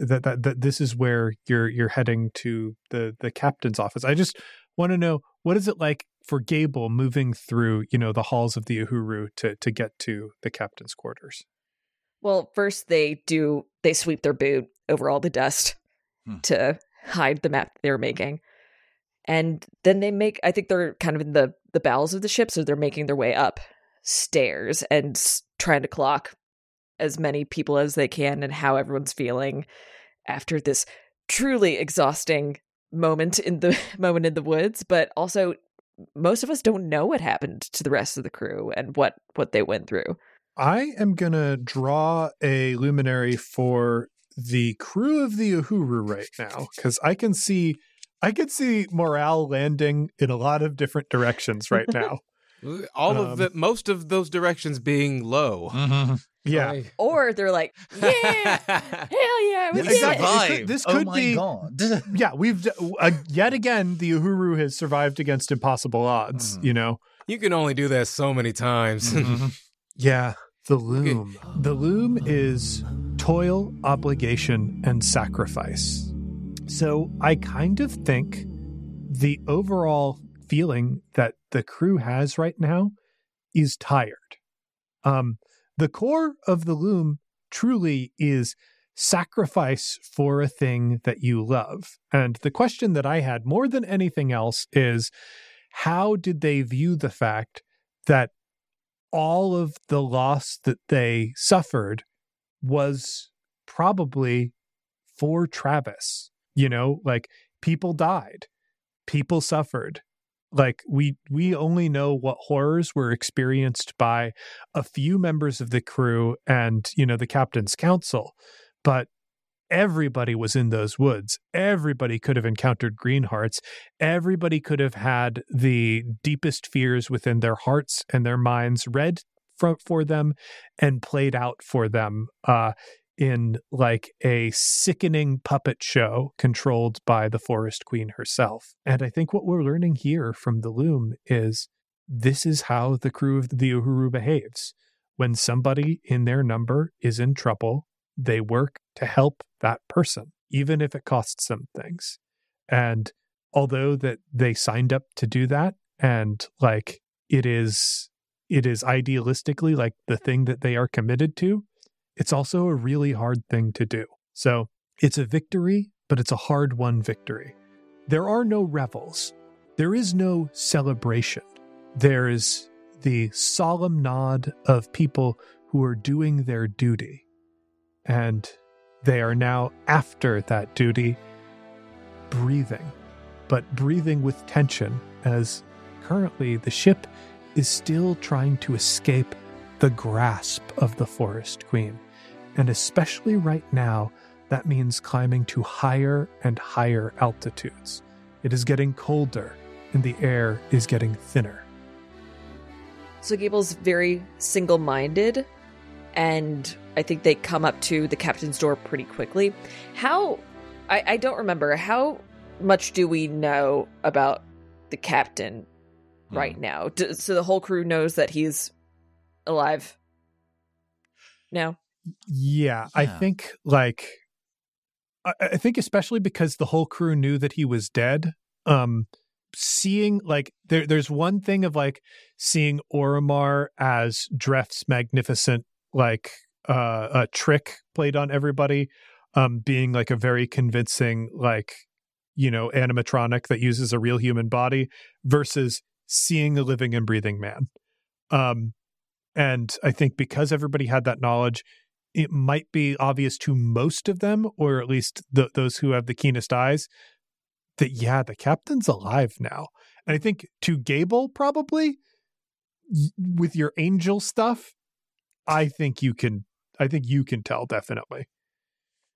that, that that this is where you're you're heading to the the captain's office. I just want to know what is it like for Gable moving through, you know, the halls of the Uhuru to to get to the captain's quarters. Well, first they do they sweep their boot over all the dust Hmm. to hide the map they're making. And then they make I think they're kind of in the the bowels of the ship so they're making their way up stairs and trying to clock as many people as they can and how everyone's feeling after this truly exhausting moment in the moment in the woods, but also most of us don't know what happened to the rest of the crew and what what they went through. I am gonna draw a luminary for the crew of the Uhuru right now because I can see, I can see morale landing in a lot of different directions right now. All Um, of the most of those directions being low. Mhm. yeah, Like- Or they're like, yeah, hell yeah, we Yeah, did exactly. it. This could- survived. this oh could my be- god. yeah. We've uh, yet again the Uhuru has survived against impossible odds. Mhm. You know, you can only do that so many times. Mhm. yeah. The loom. The loom is toil, obligation, and sacrifice. So I kind of think the overall feeling that the crew has right now is tired. Um, the core of the loom truly is sacrifice for a thing that you love. And the question that I had more than anything else is how did they view the fact that all of the loss that they suffered was probably for Travis? You know, like people died, people suffered. Like we we only know what horrors were experienced by a few members of the crew and, you know, the captain's council, but everybody was in those woods. Everybody could have encountered greenhearts. Everybody could have had the deepest fears within their hearts and their minds read for, for them and played out for them uh, in like a sickening puppet show controlled by the forest queen herself. And I think what we're learning here from the loom is this is how the crew of the Uhuru behaves. When somebody in their number is in trouble, they work to help that person, even if it costs them things. And although that they signed up to do that and like it is it is idealistically like the thing that they are committed to, it's also a really hard thing to do. So it's a victory, but it's a hard won victory. There are no revels. There is no celebration. There is the solemn nod of people who are doing their duty. And they are now, after that duty, breathing, but breathing with tension as currently the ship is still trying to escape the grasp of the Forest Queen. And especially right now, that means climbing to higher and higher altitudes. It is getting colder, and the air is getting thinner. So Gable's very single minded, and I think they come up to the captain's door pretty quickly. How, I, I don't remember, how much do we know about the captain right now? D- so the whole crew knows that he's alive now? Yeah, I think like I, I think especially because the whole crew knew that he was dead. Um, seeing like there, there's one thing of like seeing Orimar as Dref's magnificent like uh, a trick played on everybody, um, being like a very convincing like you know animatronic that uses a real human body versus seeing a living and breathing man. Um, and I think because everybody had that knowledge, it might be obvious to most of them, or at least the, those who have the keenest eyes, that yeah, the captain's alive now. And I think to Gable, probably with your angel stuff, I think you can. I think you can tell definitely.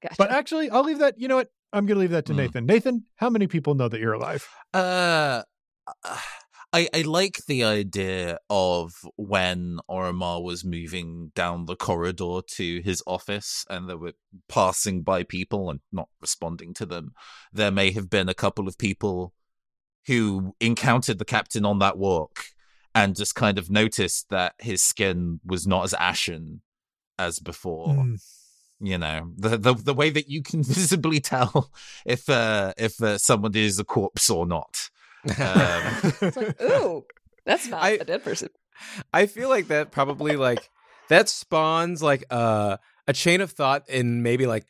Gotcha. But actually, I'll leave that. You know what? I'm going to leave that to Hmm. Nathan. Nathan, how many people know that you're alive? Uh, I I like the idea of when Orimar was moving down the corridor to his office, and they were passing by people and not responding to them. There may have been a couple of people who encountered the captain on that walk and just kind of noticed that his skin was not as ashen as before Mm. you know the, the the way that you can visibly tell if uh if uh, someone is a corpse or not um, It's like, ooh, that's not I- a dead person. I feel like that probably like that spawns like uh, a chain of thought in maybe like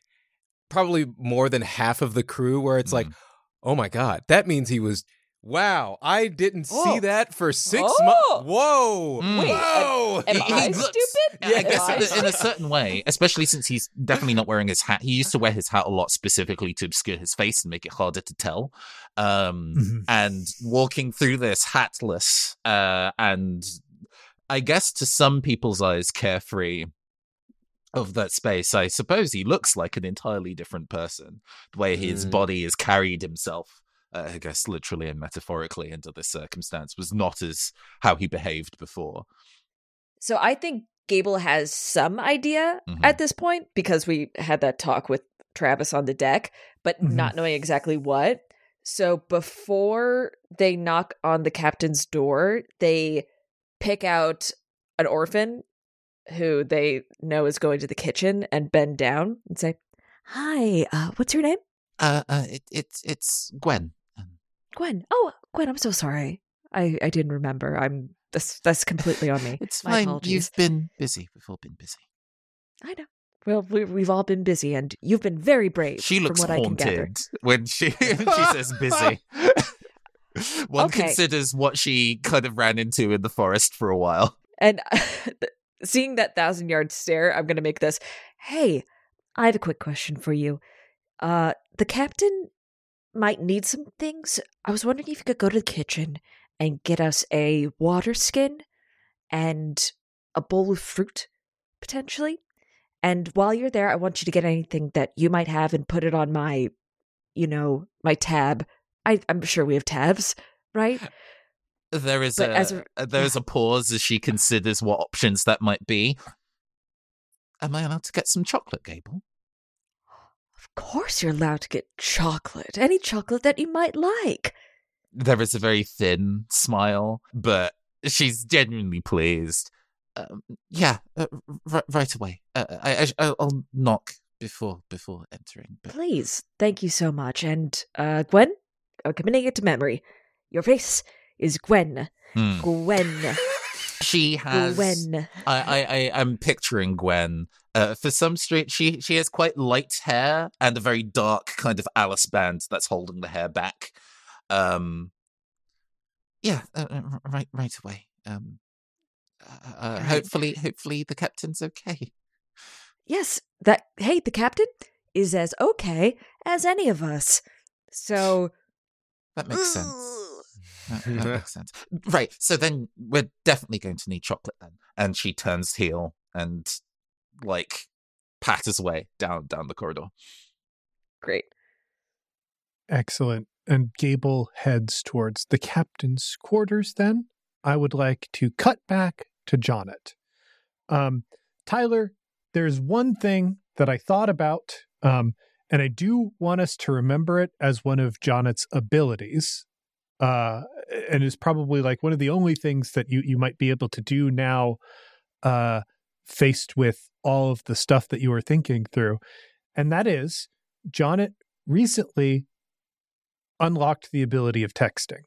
probably more than half of the crew where it's like, Mm. oh my god, that means he was. Wow, I didn't see Oh. that for six Oh. months. Whoa, Mm. Wait, whoa! Am He- he I looks- stupid? Yeah, I guess I in, a- in a certain way, especially since he's definitely not wearing his hat. He used to wear his hat a lot specifically to obscure his face and make it harder to tell. Um, Mhm. And walking through this hatless, uh, and I guess to some people's eyes, carefree of that space, I suppose he looks like an entirely different person. The way his Mm. body has carried himself. Uh, I guess literally and metaphorically under this circumstance was not as how he behaved before. So I think Gable has some idea Mhm. at this point because we had that talk with Travis on the deck, but Mhm. not knowing exactly what. So before they knock on the captain's door, they pick out an orphan who they know is going to the kitchen and bend down and say, "Hi, uh, what's your name?" Uh, uh it, it's it's Gwen. Gwen. Oh, Gwen, I'm so sorry. I I didn't remember. I'm that's that's completely on me. It's My fine. apologies. You've been busy. We've all been busy. I know. Well, we, we've all been busy, and you've been very brave. She looks from what I can gather. haunted when she when she says busy. One Okay. considers what she kind of ran into in the forest for a while. And seeing that thousand yard stare, I'm going to make this. Hey, I have a quick question for you. Uh, the captain might need some things. I was wondering if you could go to the kitchen and get us a water skin and a bowl of fruit, potentially. And while you're there, I want you to get anything that you might have and put it on my, you know, my tab. I, I'm sure we have tabs, right? There is a, as a- uh, there is a pause as she considers what options that might be. Am I allowed to get some chocolate, Gable? Of course, you're allowed to get chocolate. Any chocolate that you might like. There is a very thin smile, but she's genuinely pleased. Um, yeah, uh, r- right away. Uh, I, I, I'll knock before before entering. But Please. Thank you so much. And, uh, Gwen, I'm committing it to memory. Your face is Gwen. Hmm. Gwen. She has. Gwen. I, I, I I'm picturing Gwen. Uh, for some street, she she has quite light hair and a very dark kind of Alice band that's holding the hair back. Um, yeah, uh, uh, right right away. Um, uh, uh, Right. hopefully, hopefully the captain's okay. Yes, that, hey, the captain is as okay as any of us. So. That makes sense. That, that makes sense. Right. So then we're definitely going to need chocolate then. And she turns heel and like patters away down down the corridor. Great. Excellent. And Gable heads towards the captain's quarters then. I would like to cut back to Jonnit. Um, Tyler, there's one thing that I thought about, um, and I do want us to remember it as one of Jonnit's abilities. Uh, and is probably like one of the only things that you, you might be able to do now, uh, faced with all of the stuff that you were thinking through. And that is Jonnit recently unlocked the ability of texting,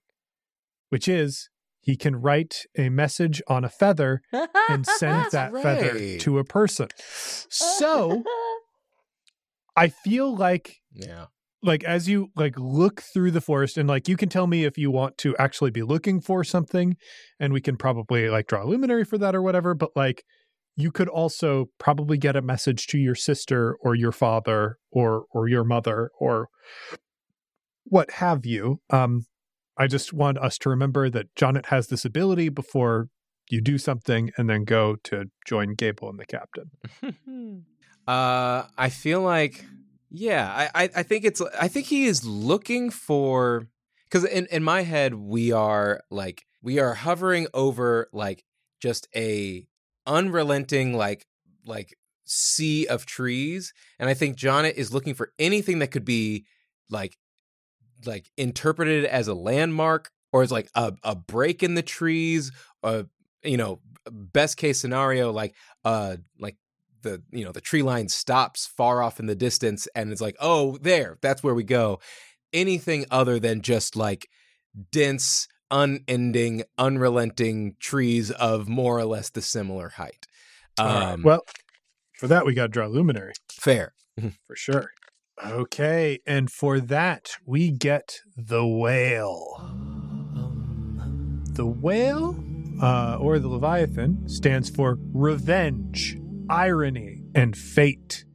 which is he can write a message on a feather and send that feather to a person. So I feel like Yeah. Like as you like look through the forest and like you can tell me if you want to actually be looking for something and we can probably like draw a luminary for that or whatever but like you could also probably get a message to your sister or your father or or your mother or what have you. Um i just want us to remember that Jonnit has this ability before you do something and then go to join Gable and the captain. Uh, I feel like, yeah, I, I, think it's, I think he is looking for, because in in my head we are like we are hovering over like just a unrelenting like like sea of trees, and I think Jonnit is looking for anything that could be like like interpreted as a landmark or as like a, a break in the trees uh you know best case scenario like uh like the you know the tree line stops far off in the distance and it's like oh there that's where we go anything other than just like dense unending unrelenting trees of more or less the similar height um right. well for that we got to draw luminary fair for sure. Okay, and for that we get the whale. The whale, uh, or the Leviathan, stands for revenge, irony, and fate.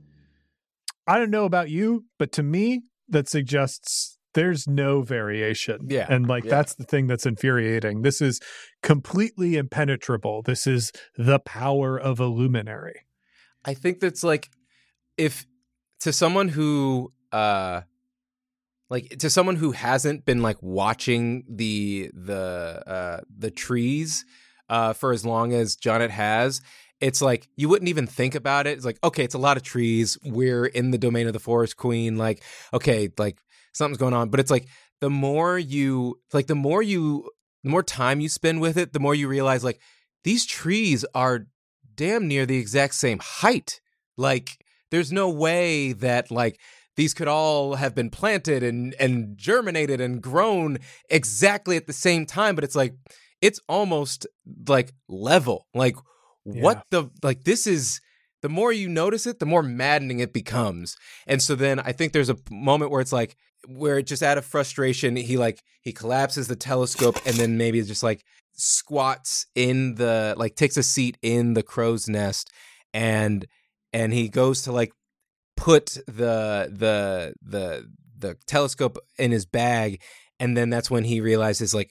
I don't know about you, but to me, that suggests there's no variation. Yeah, And like yeah. that's the thing that's infuriating. This is completely impenetrable. This is the power of a luminary. I think that's like if to someone who uh like to someone who hasn't been like watching the the uh the trees uh for as long as Jonnit has it's like you wouldn't even think about it it's like okay it's a lot of trees we're in the domain of the forest queen like okay like something's going on but it's like the more you like the more you the more time you spend with it the more you realize like these trees are damn near the exact same height. Like, there's no way that like these could all have been planted and and germinated and grown exactly at the same time. But it's like it's almost like level. Like, what the like this is. The more you notice it, the more maddening it becomes. And so then I think there's a moment where it's like where it just out of frustration he like he collapses the telescope and then maybe just like squats in the like takes a seat in the crow's nest and and he goes to like put the the the the telescope in his bag and then that's when he realizes like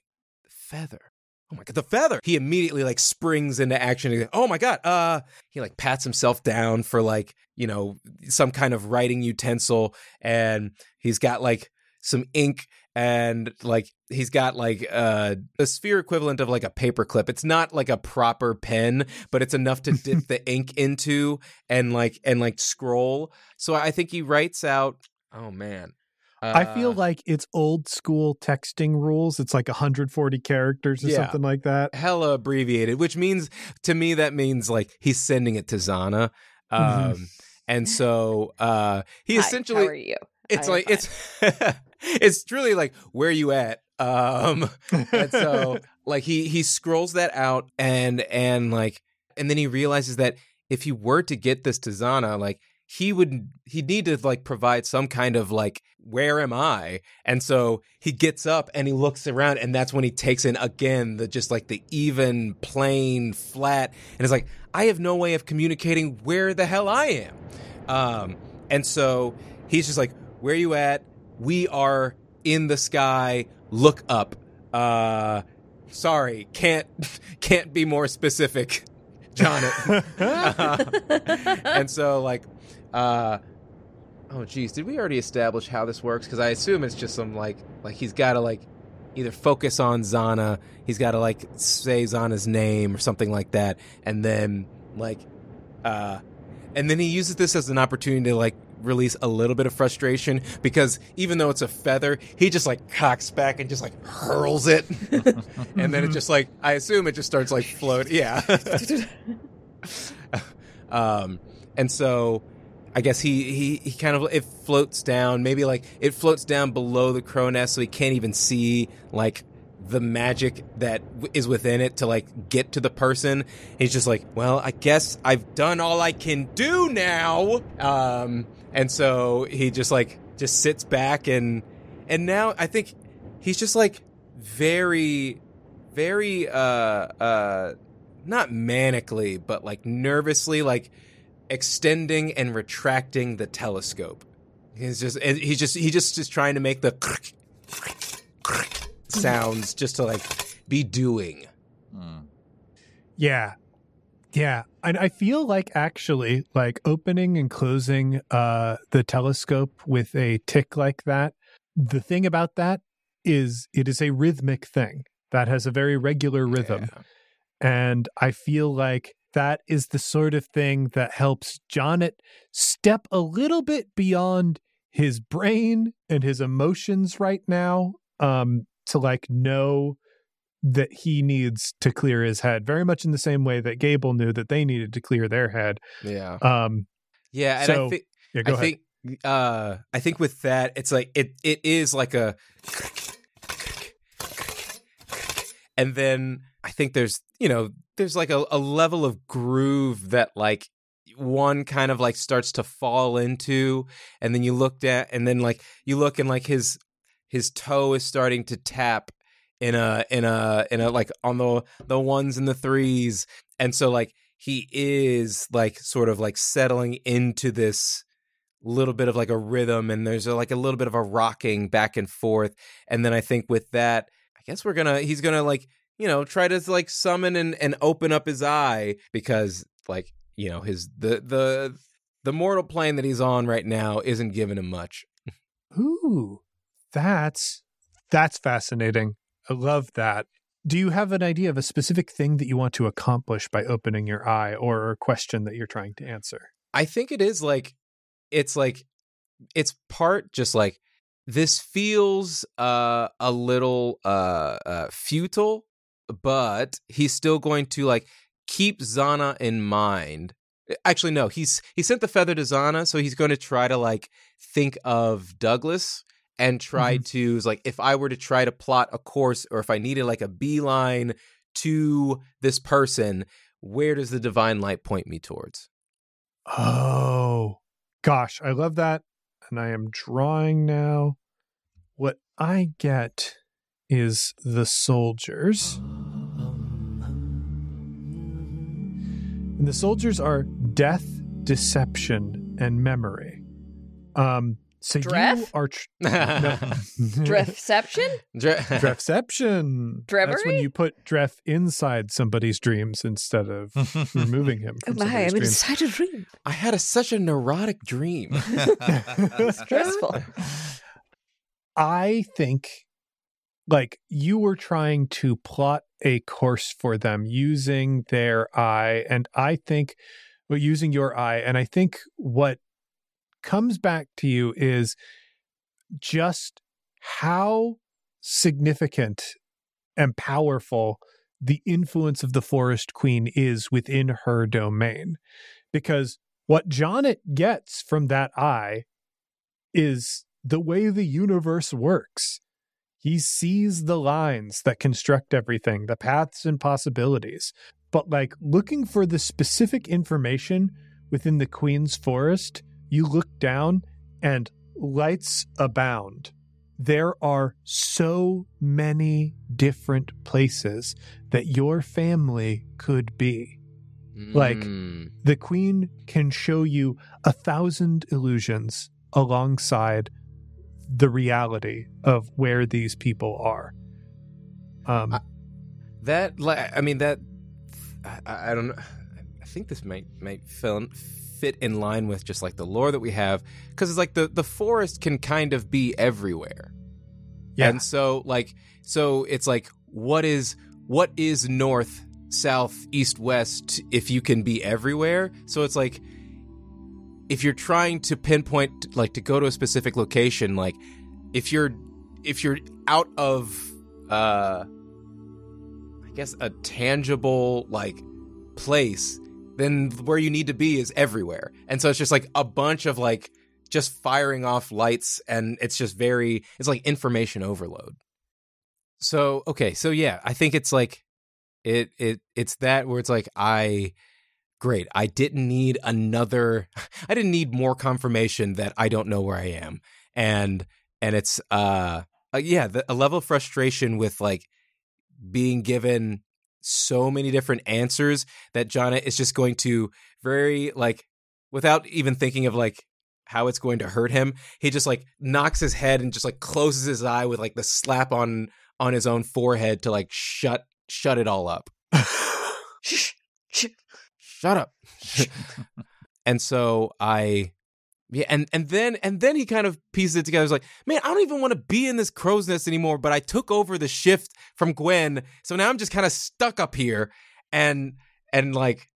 feather oh my god the feather he immediately like springs into action oh my god uh he like pats himself down for like you know some kind of writing utensil and he's got like some ink and like he's got like uh, a sphere equivalent of like a paperclip. It's not like a proper pen, but it's enough to dip the ink into and like and like scroll. So I think he writes out. Oh man, I feel Uh, like it's old school texting rules. It's like 140 characters or Yeah. something like that. hella abbreviated, which means to me that means like he's sending it to Zana. Um, Mhm. And so uh, he Hi, essentially how are you? it's I like it's it's truly like where you at um and so like he he scrolls that out and and like and then he realizes that if he were to get this to Zana like he would he'd need to like provide some kind of like where am I? And so he gets up and he looks around and that's when he takes in again the just like the even plain flat and it's like I have no way of communicating where the hell I am. Um and so he's just like where you at? We are in the sky. Look up. Uh sorry can't can't be more specific Jonathan. And so like uh oh geez did we already establish how this works? Because i assume it's just some like like he's got to like either focus on zana he's got to like say zana's name or something like that and then like uh and then he uses this as an opportunity to like release a little bit of frustration because even though it's a feather he just like cocks back and just like hurls it. And then it just like i assume it just starts like float yeah. Um and so I guess he, he he kind of it floats down. Maybe like it floats down below the crow nest, so he can't even see like the magic that is within it to like get to the person. He's just like, well, I guess I've done all I can do now. Um, and so he just like just sits back and and now I think he's just like very very uh uh not manically but like nervously like extending and retracting the telescope he's just he's just he just is trying to make the sounds just to like be doing Hmm. Yeah. Yeah. And I feel like actually like opening and closing uh the telescope with a tick like that, the thing about that is it is a rhythmic thing that has a very regular rhythm. Yeah. And I feel like that is the sort of thing that helps Jonnit step a little bit beyond his brain and his emotions right now um, to like know that he needs to clear his head, very much in the same way that Gable knew that they needed to clear their head. yeah Um, yeah and i think yeah, go I ahead. think uh I think with that it's like it it is like a and then I think there's you know there's like a, a level of groove that like one kind of like starts to fall into and then you looked at and then like you look and like his his toe is starting to tap in a in a in a like on the the ones and the threes and so like he is like sort of like settling into this little bit of like a rhythm and there's a, like a little bit of a rocking back and forth and then i think with that i guess we're gonna he's gonna like you know try to like summon and, and open up his eye because like you know his the the the mortal plane that he's on right now isn't giving him much ooh, that's that's fascinating. I love that. Do you have an idea of a specific thing that you want to accomplish by opening your eye or a question that you're trying to answer? I think it is like it's like it's part just like this feels uh a little uh, uh futile but he's still going to like keep Zana in mind. Eh, actually no, he's he sent the feather to Zana so he's going to try to like think of Douglas and try mm-hmm. to like if I were to try to plot a course or if I needed like a beeline to this person, where does the divine light point me towards? Oh, gosh, I love that. And I am drawing now. What I get is the soldiers. And the soldiers are death, deception, and memory. Um, so you Dref? are tr- Drefception? Dre- Drefception. That's when you put Dref inside somebody's dreams instead of removing him. Oh From my, somebody's I'm dreams. inside a dream. I had a, such a neurotic dream. Stressful. I think like you were trying to plot a course for them using their eye and I think well using your eye and I think what comes back to you is just how significant and powerful the influence of the forest queen is within her domain because what Jonnit gets from that eye is the way the universe works. He sees the lines that construct everything, the paths and possibilities. But, like, looking for the specific information within the Queen's Forest, you look down and lights abound. There are so many different places that your family could be. Like- Mm. The Queen can show you a thousand illusions alongside the reality of where these people are. Um, I- that, like, I mean, that, I, I don't know. I think this might might fill, fit in line with just like the lore that we have, because it's like the the forest can kind of be everywhere. yeah, And so like so it's like what is what is north, south, east, west if you can be everywhere? So it's like if you're trying to pinpoint like to go to a specific location like if you're if you're out of uh I guess a tangible like place then where you need to be is everywhere. And so it's just like a bunch of like just firing off lights and it's just very it's like information overload. So, okay, so yeah, I think it's like it it it's that where it's like I great, I didn't need another I didn't need more confirmation that I don't know where I am. And and it's uh, uh yeah, the, a level of frustration with like being given so many different answers that Jonna is just going to very like without even thinking of like how it's going to hurt him, he just like knocks his head and just like closes his eye with like the slap on on his own forehead to like shut shut it all up. Shh, shh. Shut up. and so I yeah, and and then and then he kind of pieces it together. He's like, man, I don't even want to be in this crow's nest anymore. But I took over the shift from Gwen, so now I'm just kind of stuck up here, and and like,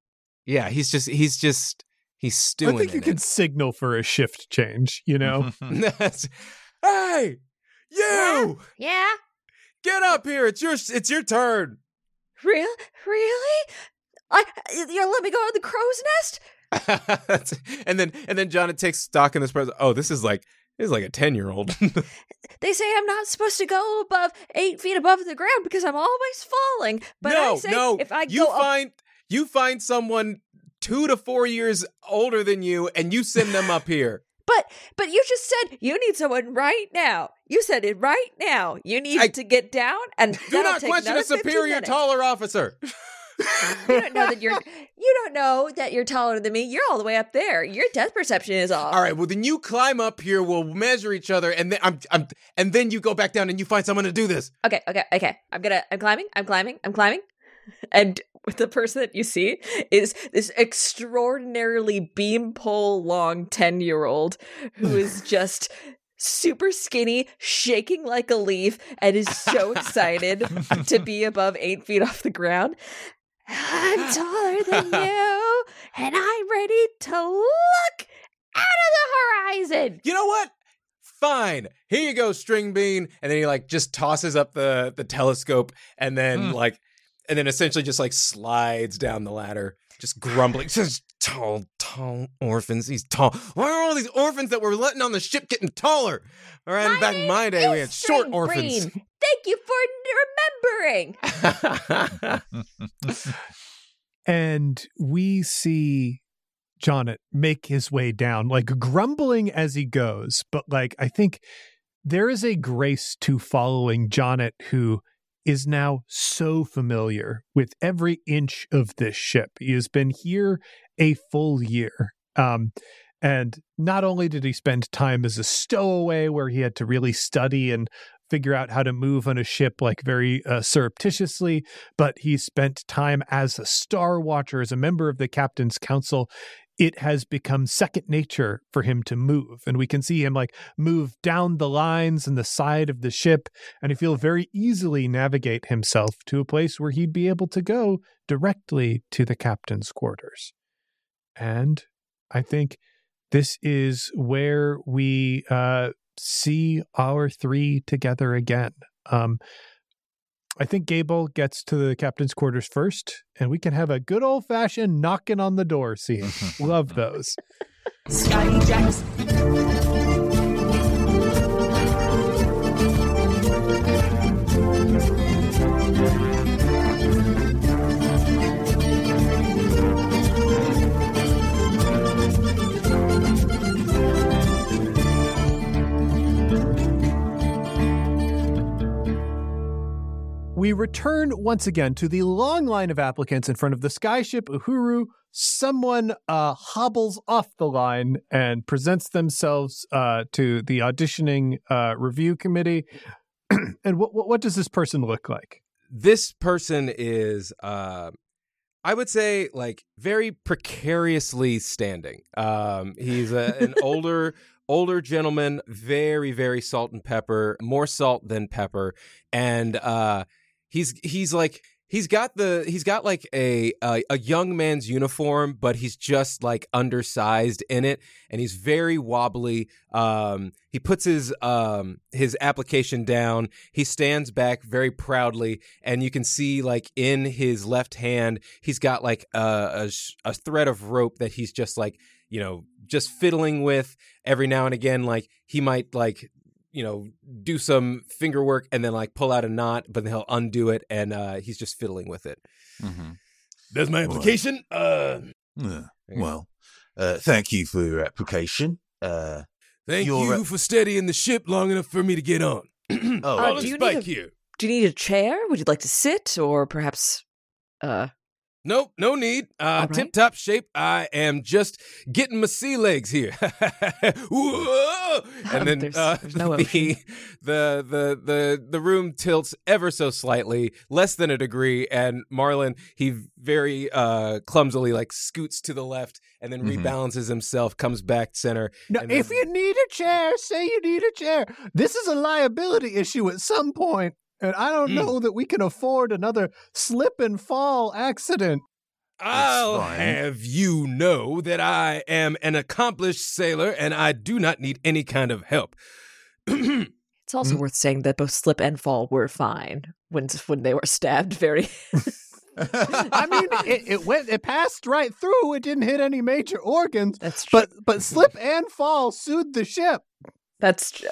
yeah, he's just he's just he's stewing. I think you in can it. signal for a shift change, you know? hey, you Yeah? get up here. It's your it's your turn. Real? Really? I you'll let me go in the crow's nest? and then and then John takes stock in this person. Oh, this is like this is like a ten year old. They say I'm not supposed to go above eight feet above the ground because I'm always falling. But no, I say no. if I you go up, find you find someone two to four years older than you, and you send them up here. but but you just said you need someone right now. You said it right now. You need I- to get down and Do not question a superior, minutes. taller officer. You don't know that you're you don't know that you're taller than me. You're all the way up there. Your depth perception is off. All right, well then you climb up here. We'll measure each other, and then I'm, I'm, and then you go back down, and you find someone to do this. Okay, okay, okay. I'm gonna I'm climbing, I'm climbing, I'm climbing. And the person that you see is this extraordinarily beam pole long 10 year old who is just super skinny, shaking like a leaf, and is so excited to be above eight feet off the ground. I'm taller than you, and I'm ready to look out of the horizon. You know what? Fine. Here you go, string bean. And then he like just tosses up the the telescope, and then Hmm. like, and then essentially just like slides down the ladder, just grumbling. Just tall, tall orphans. These tall. Why are all these orphans that we're letting on the ship getting taller? All right, My back in my day, we had short String orphans. Bean. Thank you for remembering. and we see Jonnit make his way down, like grumbling as he goes. But like, I think there is a grace to following Jonnit, who is now so familiar with every inch of this ship. He has been here a full year. Um, and not only did he spend time as a stowaway where he had to really study and figure out how to move on a ship like very uh, surreptitiously, but he spent time as a star watcher, as a member of the captain's council. It has become second nature for him to move. And we can see him like move down the lines and the side of the ship. And he'll very easily navigate himself to a place where he'd be able to go directly to the captain's quarters. And I think this is where we uh, see our three together again. Um, I think Gable gets to the captain's quarters first, and we can have a good old fashioned knocking on the door scene. Love those. Scotty Jacks. We return once again to the long line of applicants in front of the skyship Uhuru. Someone uh, hobbles off the line and presents themselves uh, to the auditioning uh, review committee. and what, what what does this person look like? this person is uh I would say like very precariously standing. Um he's a, an older older gentleman, very very salt and pepper, more salt than pepper and uh he's he's like He's got the he's got like a, a young man's uniform, but he's just like undersized in it, and he's very wobbly. Um, he puts his um his application down. He stands back very proudly, and you can see like in his left hand, he's got like a a, a thread of rope that he's just like you know just fiddling with every now and again. Like he might like you know, do some finger work and then like pull out a knot, but then he'll undo it and uh, he's just fiddling with it. Mhm. There's my application. Uh, Uh, well, uh, thank you for your application. Uh, thank You're for steadying the ship long enough for me to get on. oh, Uh, Roland do you Spike need a- here. Do you need a chair? Would you like to sit, or perhaps, uh, Nope, no need. Uh, right. Tip top shape. I am just getting my sea legs here. Whoa! And then There's- uh, there's no the, the the the the room tilts ever so slightly, less than a degree, and Marlin he very uh, clumsily like scoots to the left and then Mhm. rebalances himself, comes back center. Now, if you need a chair, say you need a chair. This is a liability issue at some point, and I don't Hmm. know that we can afford another slip and fall accident. I'll have you know that I am an accomplished sailor and I do not need any kind of help. it's also worth saying that both slip and fall were fine when when they were stabbed. Very. I mean, it, it went, it passed right through. It didn't hit any major organs, That's true. but but slip and fall sued the ship. That's tr-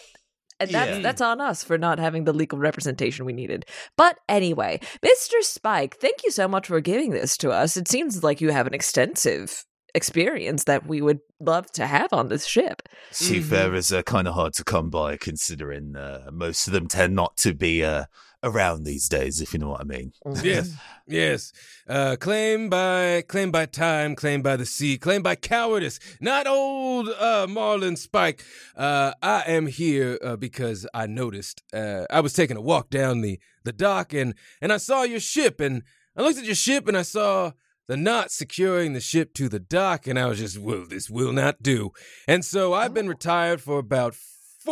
and that's Yeah. that's on us for not having the legal representation we needed. But anyway, Mr. Spike, thank you so much for giving this to us. It seems like you have an extensive experience that we would love to have on this ship. seafarers are kind of hard to come by, considering uh, most of them tend not to be uh, around these days, if you know what I mean. Yes, yes. Uh, claim by claim by time, claim by the sea, claim by cowardice. Not old uh, Marlin Spike. Uh, I am here uh, because I noticed. Uh, I was taking a walk down the the dock and and I saw your ship and I looked at your ship and I saw the knot securing the ship to the dock and I was just, well, this will not do. And so I've been retired for about.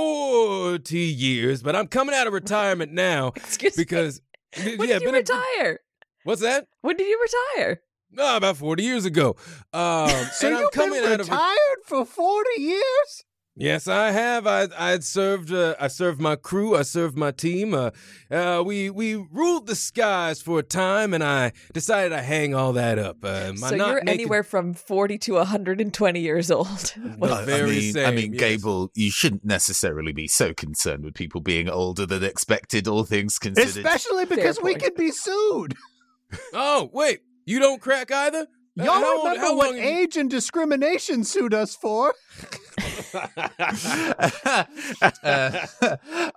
40 years, but I'm coming out of retirement now Excuse because me. When yeah, did you been a- retire? What's that? When did you retire? No, about 40 years ago. Um, So you've been coming out of retired for forty years. Yes, I have. I I served. Uh, I served my crew. I served my team. Uh, uh, we we ruled the skies for a time, and I decided to hang all that up. Uh, so you're naked- anywhere from 40 to 120 years old. The I- I very mean, I mean, yes. Gable, you shouldn't necessarily be so concerned with people being older than expected, all things considered. Especially because we could be sued. Oh wait, you don't crack either. Uh, Y'all how remember how what you- age and discrimination sued us for? Uh,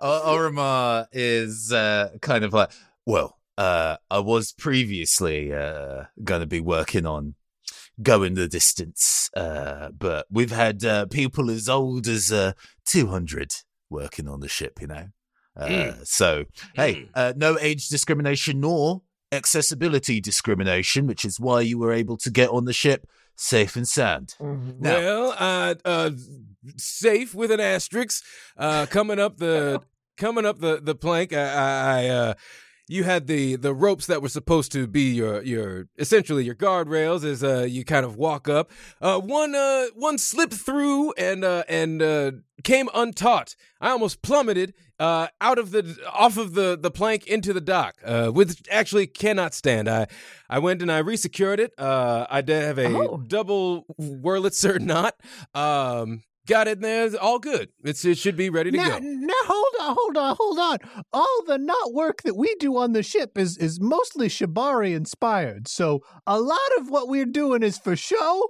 Orimar is uh, kind of like, well, uh, I was previously uh, going to be working on going the distance, uh, but we've had uh, people as old as uh, 200 working on the ship, you know. Uh, Mm. So, hey, uh, no age discrimination nor accessibility discrimination, which is why you were able to get on the ship safe and sound. Mhm. Now- Well, uh, uh, safe with an asterisk. Uh, coming up the coming up the the plank. I, I, uh, you had the the ropes that were supposed to be your your essentially your guardrails as uh you kind of walk up. Uh, one uh one slipped through and uh and uh came untaught. I almost plummeted uh out of the off of the the plank into the dock. Uh, which actually cannot stand. I I went and I resecured it. Uh, I did have a Oh. double Wurlitzer knot. Um, got it there. All good. It's it should be ready to Now, go. now, hold on, hold on, hold on. All the knot work that we do on the ship is is mostly Shibari inspired. So a lot of what we're doing is for show,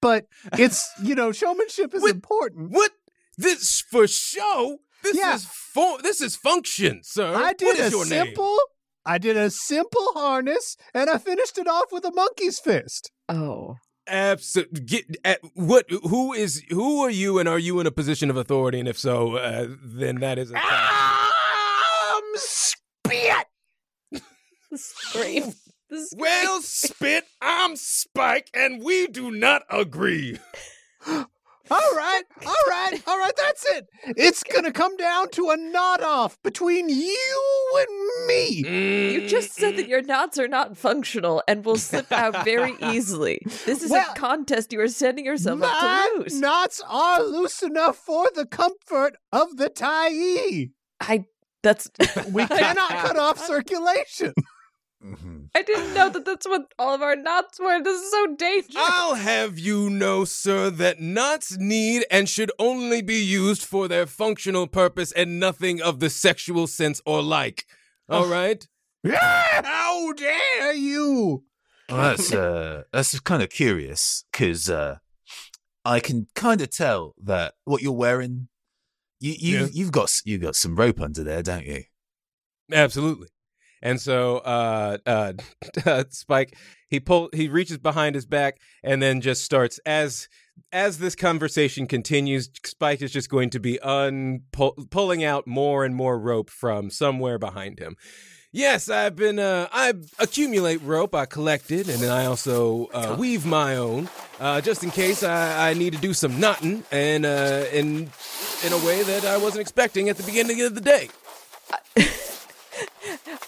but it's you know showmanship is What- important. What this for show? This Yeah. is for this is function, sir. I did what is a your name? simple, I did a simple harness, and I finished it off with a monkey's fist. Oh. Absolutely. Get at what? Who is? Who are you? And are you in a position of authority? And if so, uh, then that is a. Um, spit. Scream. This is well, spit. I'm Spike, and we do not agree. All right, all right, all right. That's it. It's gonna come down to a nod off between you and me. You just said that mm. your knots are not functional and will slip out very easily. This is Well, a contest you are setting yourself up to lose. knots are loose enough for the comfort of the tie. I that's We cannot cut off circulation. Mhm. I didn't know that that's what all of our knots were. This is so dangerous. I'll have you know, sir, that knots need and should only be used for their functional purpose and nothing of the sexual sense or like. All right? How dare you? Well, that's uh, that's kind of curious because uh, I can kind of tell that what you're wearing, you you Yeah. you've got s- you got some rope under there, don't you? Absolutely. And so uh uh Spike he pull he reaches behind his back and then just starts as as this conversation continues Spike is just going to be un pulling out more and more rope from somewhere behind him. Yes, I've been uh I accumulate rope, I collected, and then I also uh, weave my own uh just in case I I need to do some knotting and uh in in a way that I wasn't expecting at the beginning of the day.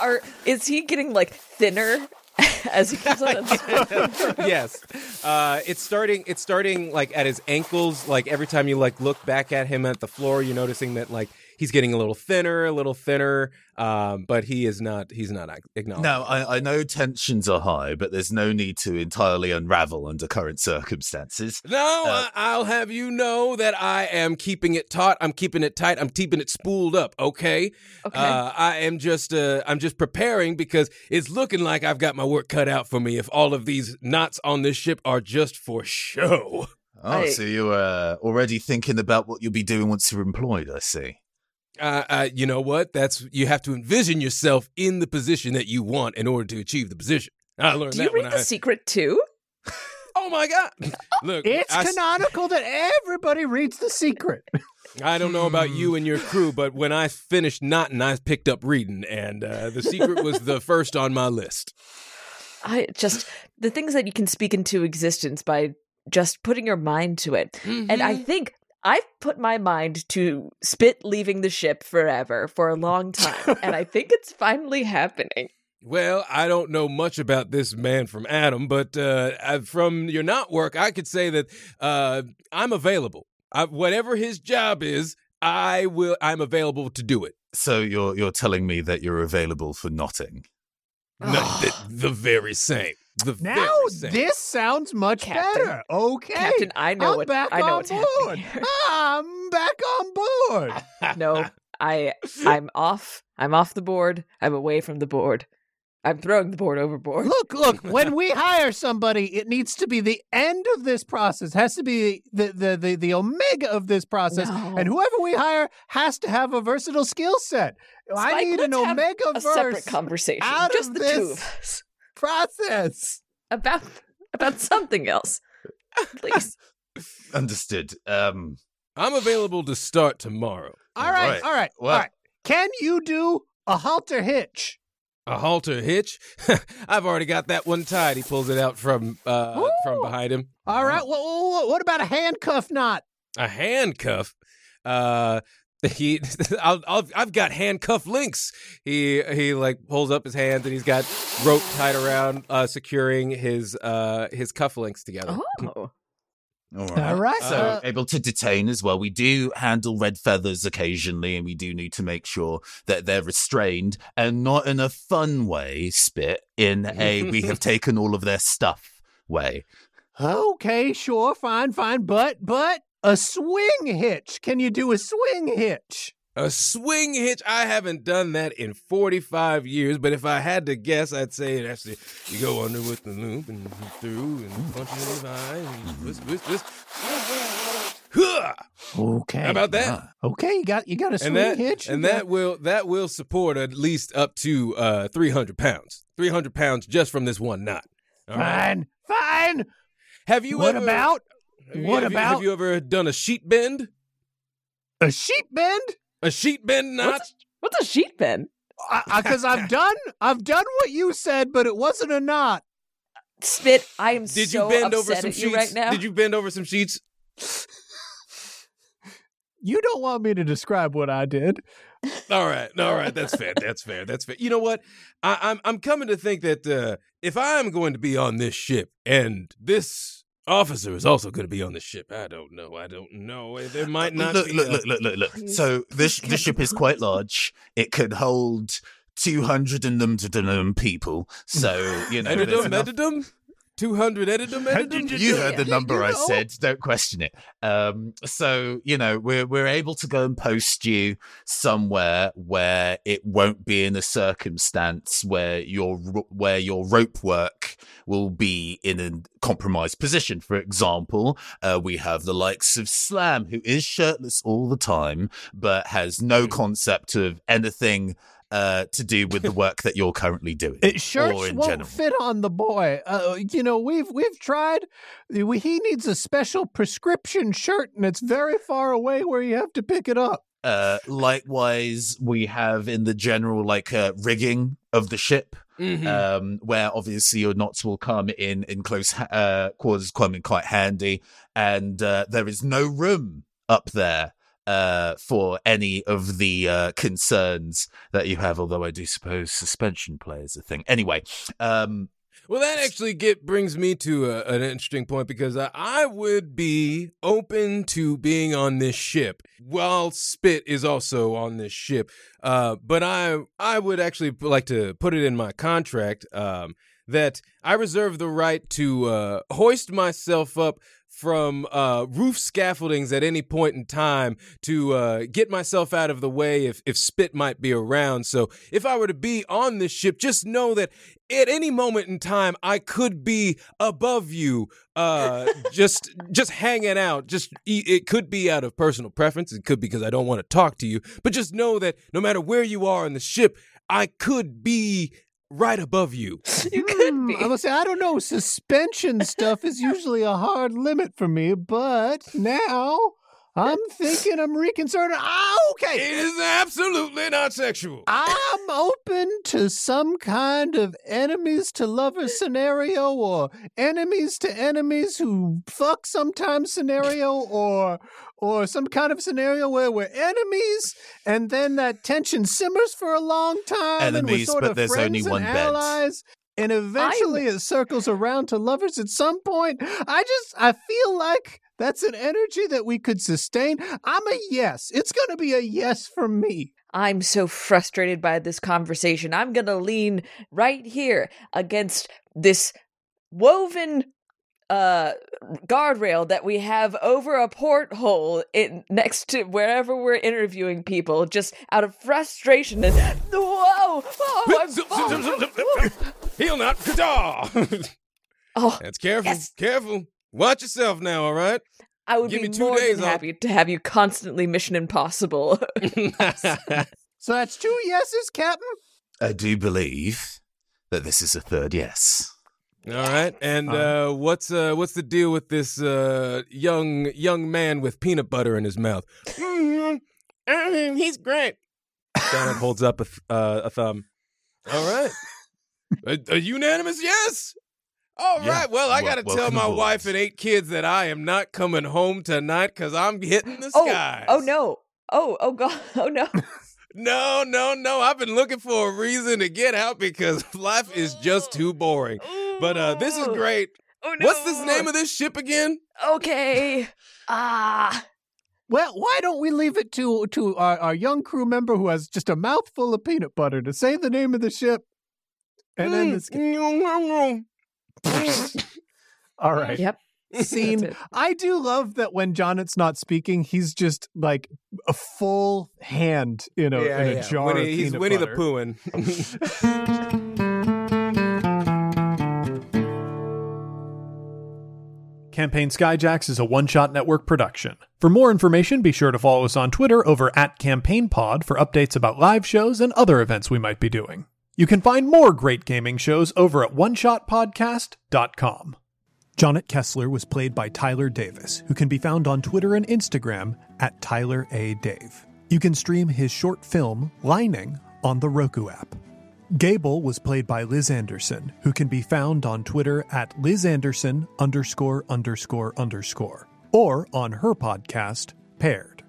Are is he getting like thinner as he keeps on? yes. Uh, it's starting. It's starting like at his ankles. Like every time you like look back at him at the floor, you're noticing that like he's getting a little thinner, a little thinner. Um, but he is not. He's not ac- acknowledged. No, I, I know tensions are high, but there's no need to entirely unravel under current circumstances. No, Uh, I, I'll have you know that I am keeping it taut. I'm keeping it tight. I'm keeping it spooled up. Okay. Okay. Uh, I am just. Uh, I'm just preparing because it's looking like I've got my work cut out for me. If all of these knots on this ship are just for show. Oh, I- so you're uh, already thinking about what you'll be doing once you're employed, I see. Uh, uh, you know what? That's you have to envision yourself in the position that you want in order to achieve the position. I learned Do that you when read The I. Secret too? Oh my god! Look, It's I, s- canonical that everybody reads the secret. I don't know about you and your crew, but when I finished knotting, I picked up reading, and uh, the secret was the first on my list. I just the things that you can speak into existence by just putting your mind to it. And Mm-hmm. I think I've put my mind to spit leaving the ship forever for a long time. and I think it's finally happening. Well, I don't know much about this man from Adam, but uh, from your knot work, I could say that uh, I'm available. I, whatever his job is, I will. I'm available to do it. So you're you're telling me that you're available for knotting. No, the, the very same. The Now this sounds much Captain. better. Okay, Captain, I know I'm what back I know on what's board. happening. I'm back on board. No, I I'm off. I'm off the board. I'm away from the board. I'm throwing the board overboard. Look, look, when we hire somebody, it needs to be the end of this process, has to be the the the, the omega of this process. No. And whoever we hire has to have a versatile skill set. I need an let's omega a separate verse conversation, out just of the this two of us, process. about about something else, please. Understood. Um, I'm available to start tomorrow. All right, right. all right, Well- all right. Can you do a halter hitch? A halter hitch? I've already got that one tied. He pulls it out from uh, from behind him. All right. Well, what about a handcuff knot? A handcuff. Uh, he, I'll, I'll, I've got handcuff links. He, he like pulls up his hands and he's got rope tied around, uh, securing his, uh, his cuff links together. Oh, all All right. So Uh, able to detain as well. We do handle red feathers occasionally, and we do need to make sure that they're restrained and not in a fun way. Spit in a we have taken all of their stuff way. Okay, sure, fine, fine, but but a swing hitch. Can you do a swing hitch? A swing hitch. I haven't done that in 45 years, but if I had to guess, I'd say that's the, you go under with the loop and through and punch it in the eye and twist, twist, twist. Okay. How about that? Ah. Okay, you got you got a swing and that hitch. and you that will that will support at least up to uh 300 pounds 300 pounds just from this one knot All right? fine, fine. have you what ever, about what have you- about- have you ever done a sheet bend a sheet bend? a sheet bend knot what's, what's a sheet bend? Because I've done I've done what you said, but it wasn't a knot. Spit. I am did so you bend upset over some sheets you right now. did you bend over some sheets You don't want me to describe what I did. All right, all right, that's fair. That's fair. That's fair. You know what? I, I'm I'm coming to think that uh, if I'm going to be on this ship and this officer is also going to be on the ship, I don't know. I don't know. There might uh, not look, be. look, a- look, look, look, look. So this please, the ship is quite large. It could hold two hundred and them to them people. So you know, there's enough- edidum, two hundred edidum, edidum. you heard the You number I said. Don't question it. Um, so you know we're we're able to go and post you somewhere where it won't be in a circumstance where your where your rope work will be in a compromised position. For example, uh, we have the likes of Slam, who is shirtless all the time, but has no concept of anything. Uh, to do with the work that you're currently doing, It shirts or in won't general. fit on the boy. Uh, you know, we've we've tried. We, he needs a special prescription shirt, and it's very far away where you have to pick it up. Uh, likewise, we have in the general like uh, rigging of the ship, Mhm. um, where obviously your knots will come in in close ha- uh, quarters, come in quite handy, and uh, there is no room up there uh, for any of the uh, concerns that you have. Although I do suppose suspension play is a thing. Anyway, um, Well, that actually get brings me to a, an interesting point because I, I would be open to being on this ship while Spit is also on this ship. Uh, but I I would actually like to put it in my contract um, that I reserve the right to uh, hoist myself up from uh, roof scaffoldings at any point in time to uh, get myself out of the way if, if Spit might be around. So if I were to be on this ship, just know that at any moment in time I could be above you, uh, just just hanging out. Just it could be out of personal preference. It could be because I don't want to talk to you. But just know that no matter where you are on the ship, I could be right above you. You could Hmm, be. I must say, I don't know. Suspension stuff is usually a hard limit for me, but now I'm thinking I'm reconsidering. Ah, It okay. It is absolutely not sexual. I'm open to some kind of enemies to lovers scenario or enemies to enemies who fuck sometimes scenario or or some kind of scenario where we're enemies and then that tension simmers for a long time and we're Enemies, sort but of there's friends only and one bed. allies and eventually it circles around to lovers at some point. I just I feel like that's an energy that we could sustain. I'm a yes. It's going to be a yes for me. I'm so frustrated by this conversation. I'm going to lean right here against this woven uh guardrail that we have over a porthole in next to wherever we're interviewing people just out of frustration and whoa, whoa I'm falling. He'll not. Kata! oh That's careful. Yes. Careful. Watch yourself now, all right? I would Give be two more days than off. happy to have you constantly Mission Impossible. So that's two yeses, Captain. I do believe that this is a third yes. All right, and uh, what's uh, what's the deal with this uh, young young man with peanut butter in his mouth? Mm, mm, he's great. Donald holds up a, th- uh, a thumb. All right, a, a unanimous yes. All right. Yeah. Well, I got to tell my wife and eight kids that I am not coming home tonight because I'm hitting the oh, skies. oh no. Oh, oh god. Oh no. No, no, no. I've been looking for a reason to get out because life is just too boring. But uh, this is great. Oh no. What's this name of this ship again? Okay. Ah. Well, why don't we leave it to to our, our young crew member who has just a mouthful of peanut butter to say the name of the ship and then this. Mm. All right. Yep. Scene. I do love that when Jonnit's not speaking, he's just like a full hand in a, in a jar Winnie, of he's peanut Winnie butter. the Poohin. Campaign Skyjacks is a one shot network production. For more information, be sure to follow us on Twitter over at CampaignPod for updates about live shows and other events we might be doing. You can find more great gaming shows over at oneshotpodcast.com. Jonnit Kessler was played by Tyler Davis, who can be found on Twitter and Instagram at Tyler A. Dave. You can stream his short film, Lining, on the Roku app. Gable was played by Liz Anderson, who can be found on Twitter at Liz Anderson underscore underscore underscore, or on her podcast, Paired.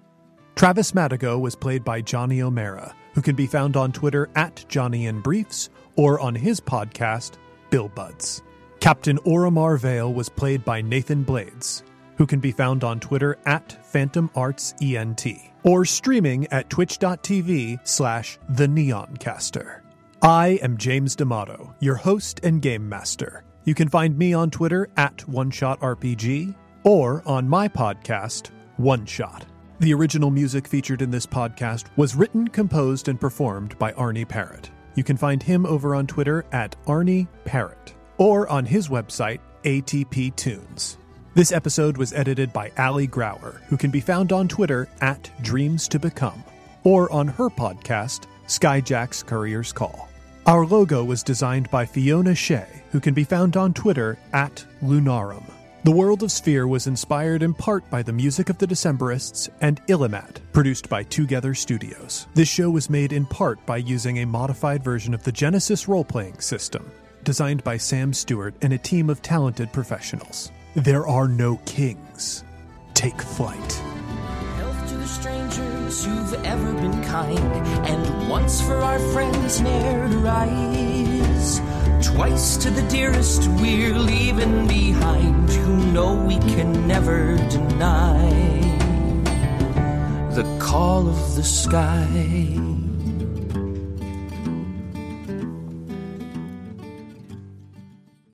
Travis Madigo was played by Johnny O'Mara, who can be found on Twitter at Johnny in Briefs or on his podcast, Bill Buds. Captain Orimar Vale was played by Nathan Blades, who can be found on Twitter at Phantom Arts ENT or streaming at twitch.tv slash the neoncaster. I am James D'Amato, your host and game master. You can find me on Twitter at OneShotRPG or on my podcast, One Shot. The original music featured in this podcast was written, composed, and performed by Arnie Parrott. You can find him over on Twitter at Arnie Parrott or on his website, ATP Tunes. This episode was edited by Ali Grauer, who can be found on Twitter at Dreams to Become, or on her podcast, Skyjack's Courier's Call. Our logo was designed by Fiona Shea, who can be found on Twitter at Lunarum. The World of Sphere was inspired in part by the music of the Decemberists and Illimat, produced by Twogether Studios. This show was made in part by using a modified version of the Genesys role playing system, designed by Sam Stewart and a team of talented professionals. There are no kings. Take flight. Health to the strangers who've ever been kind, and once for our friends ne'er to rise. Twice to the dearest we're leaving behind, who know we can never deny the call of the sky.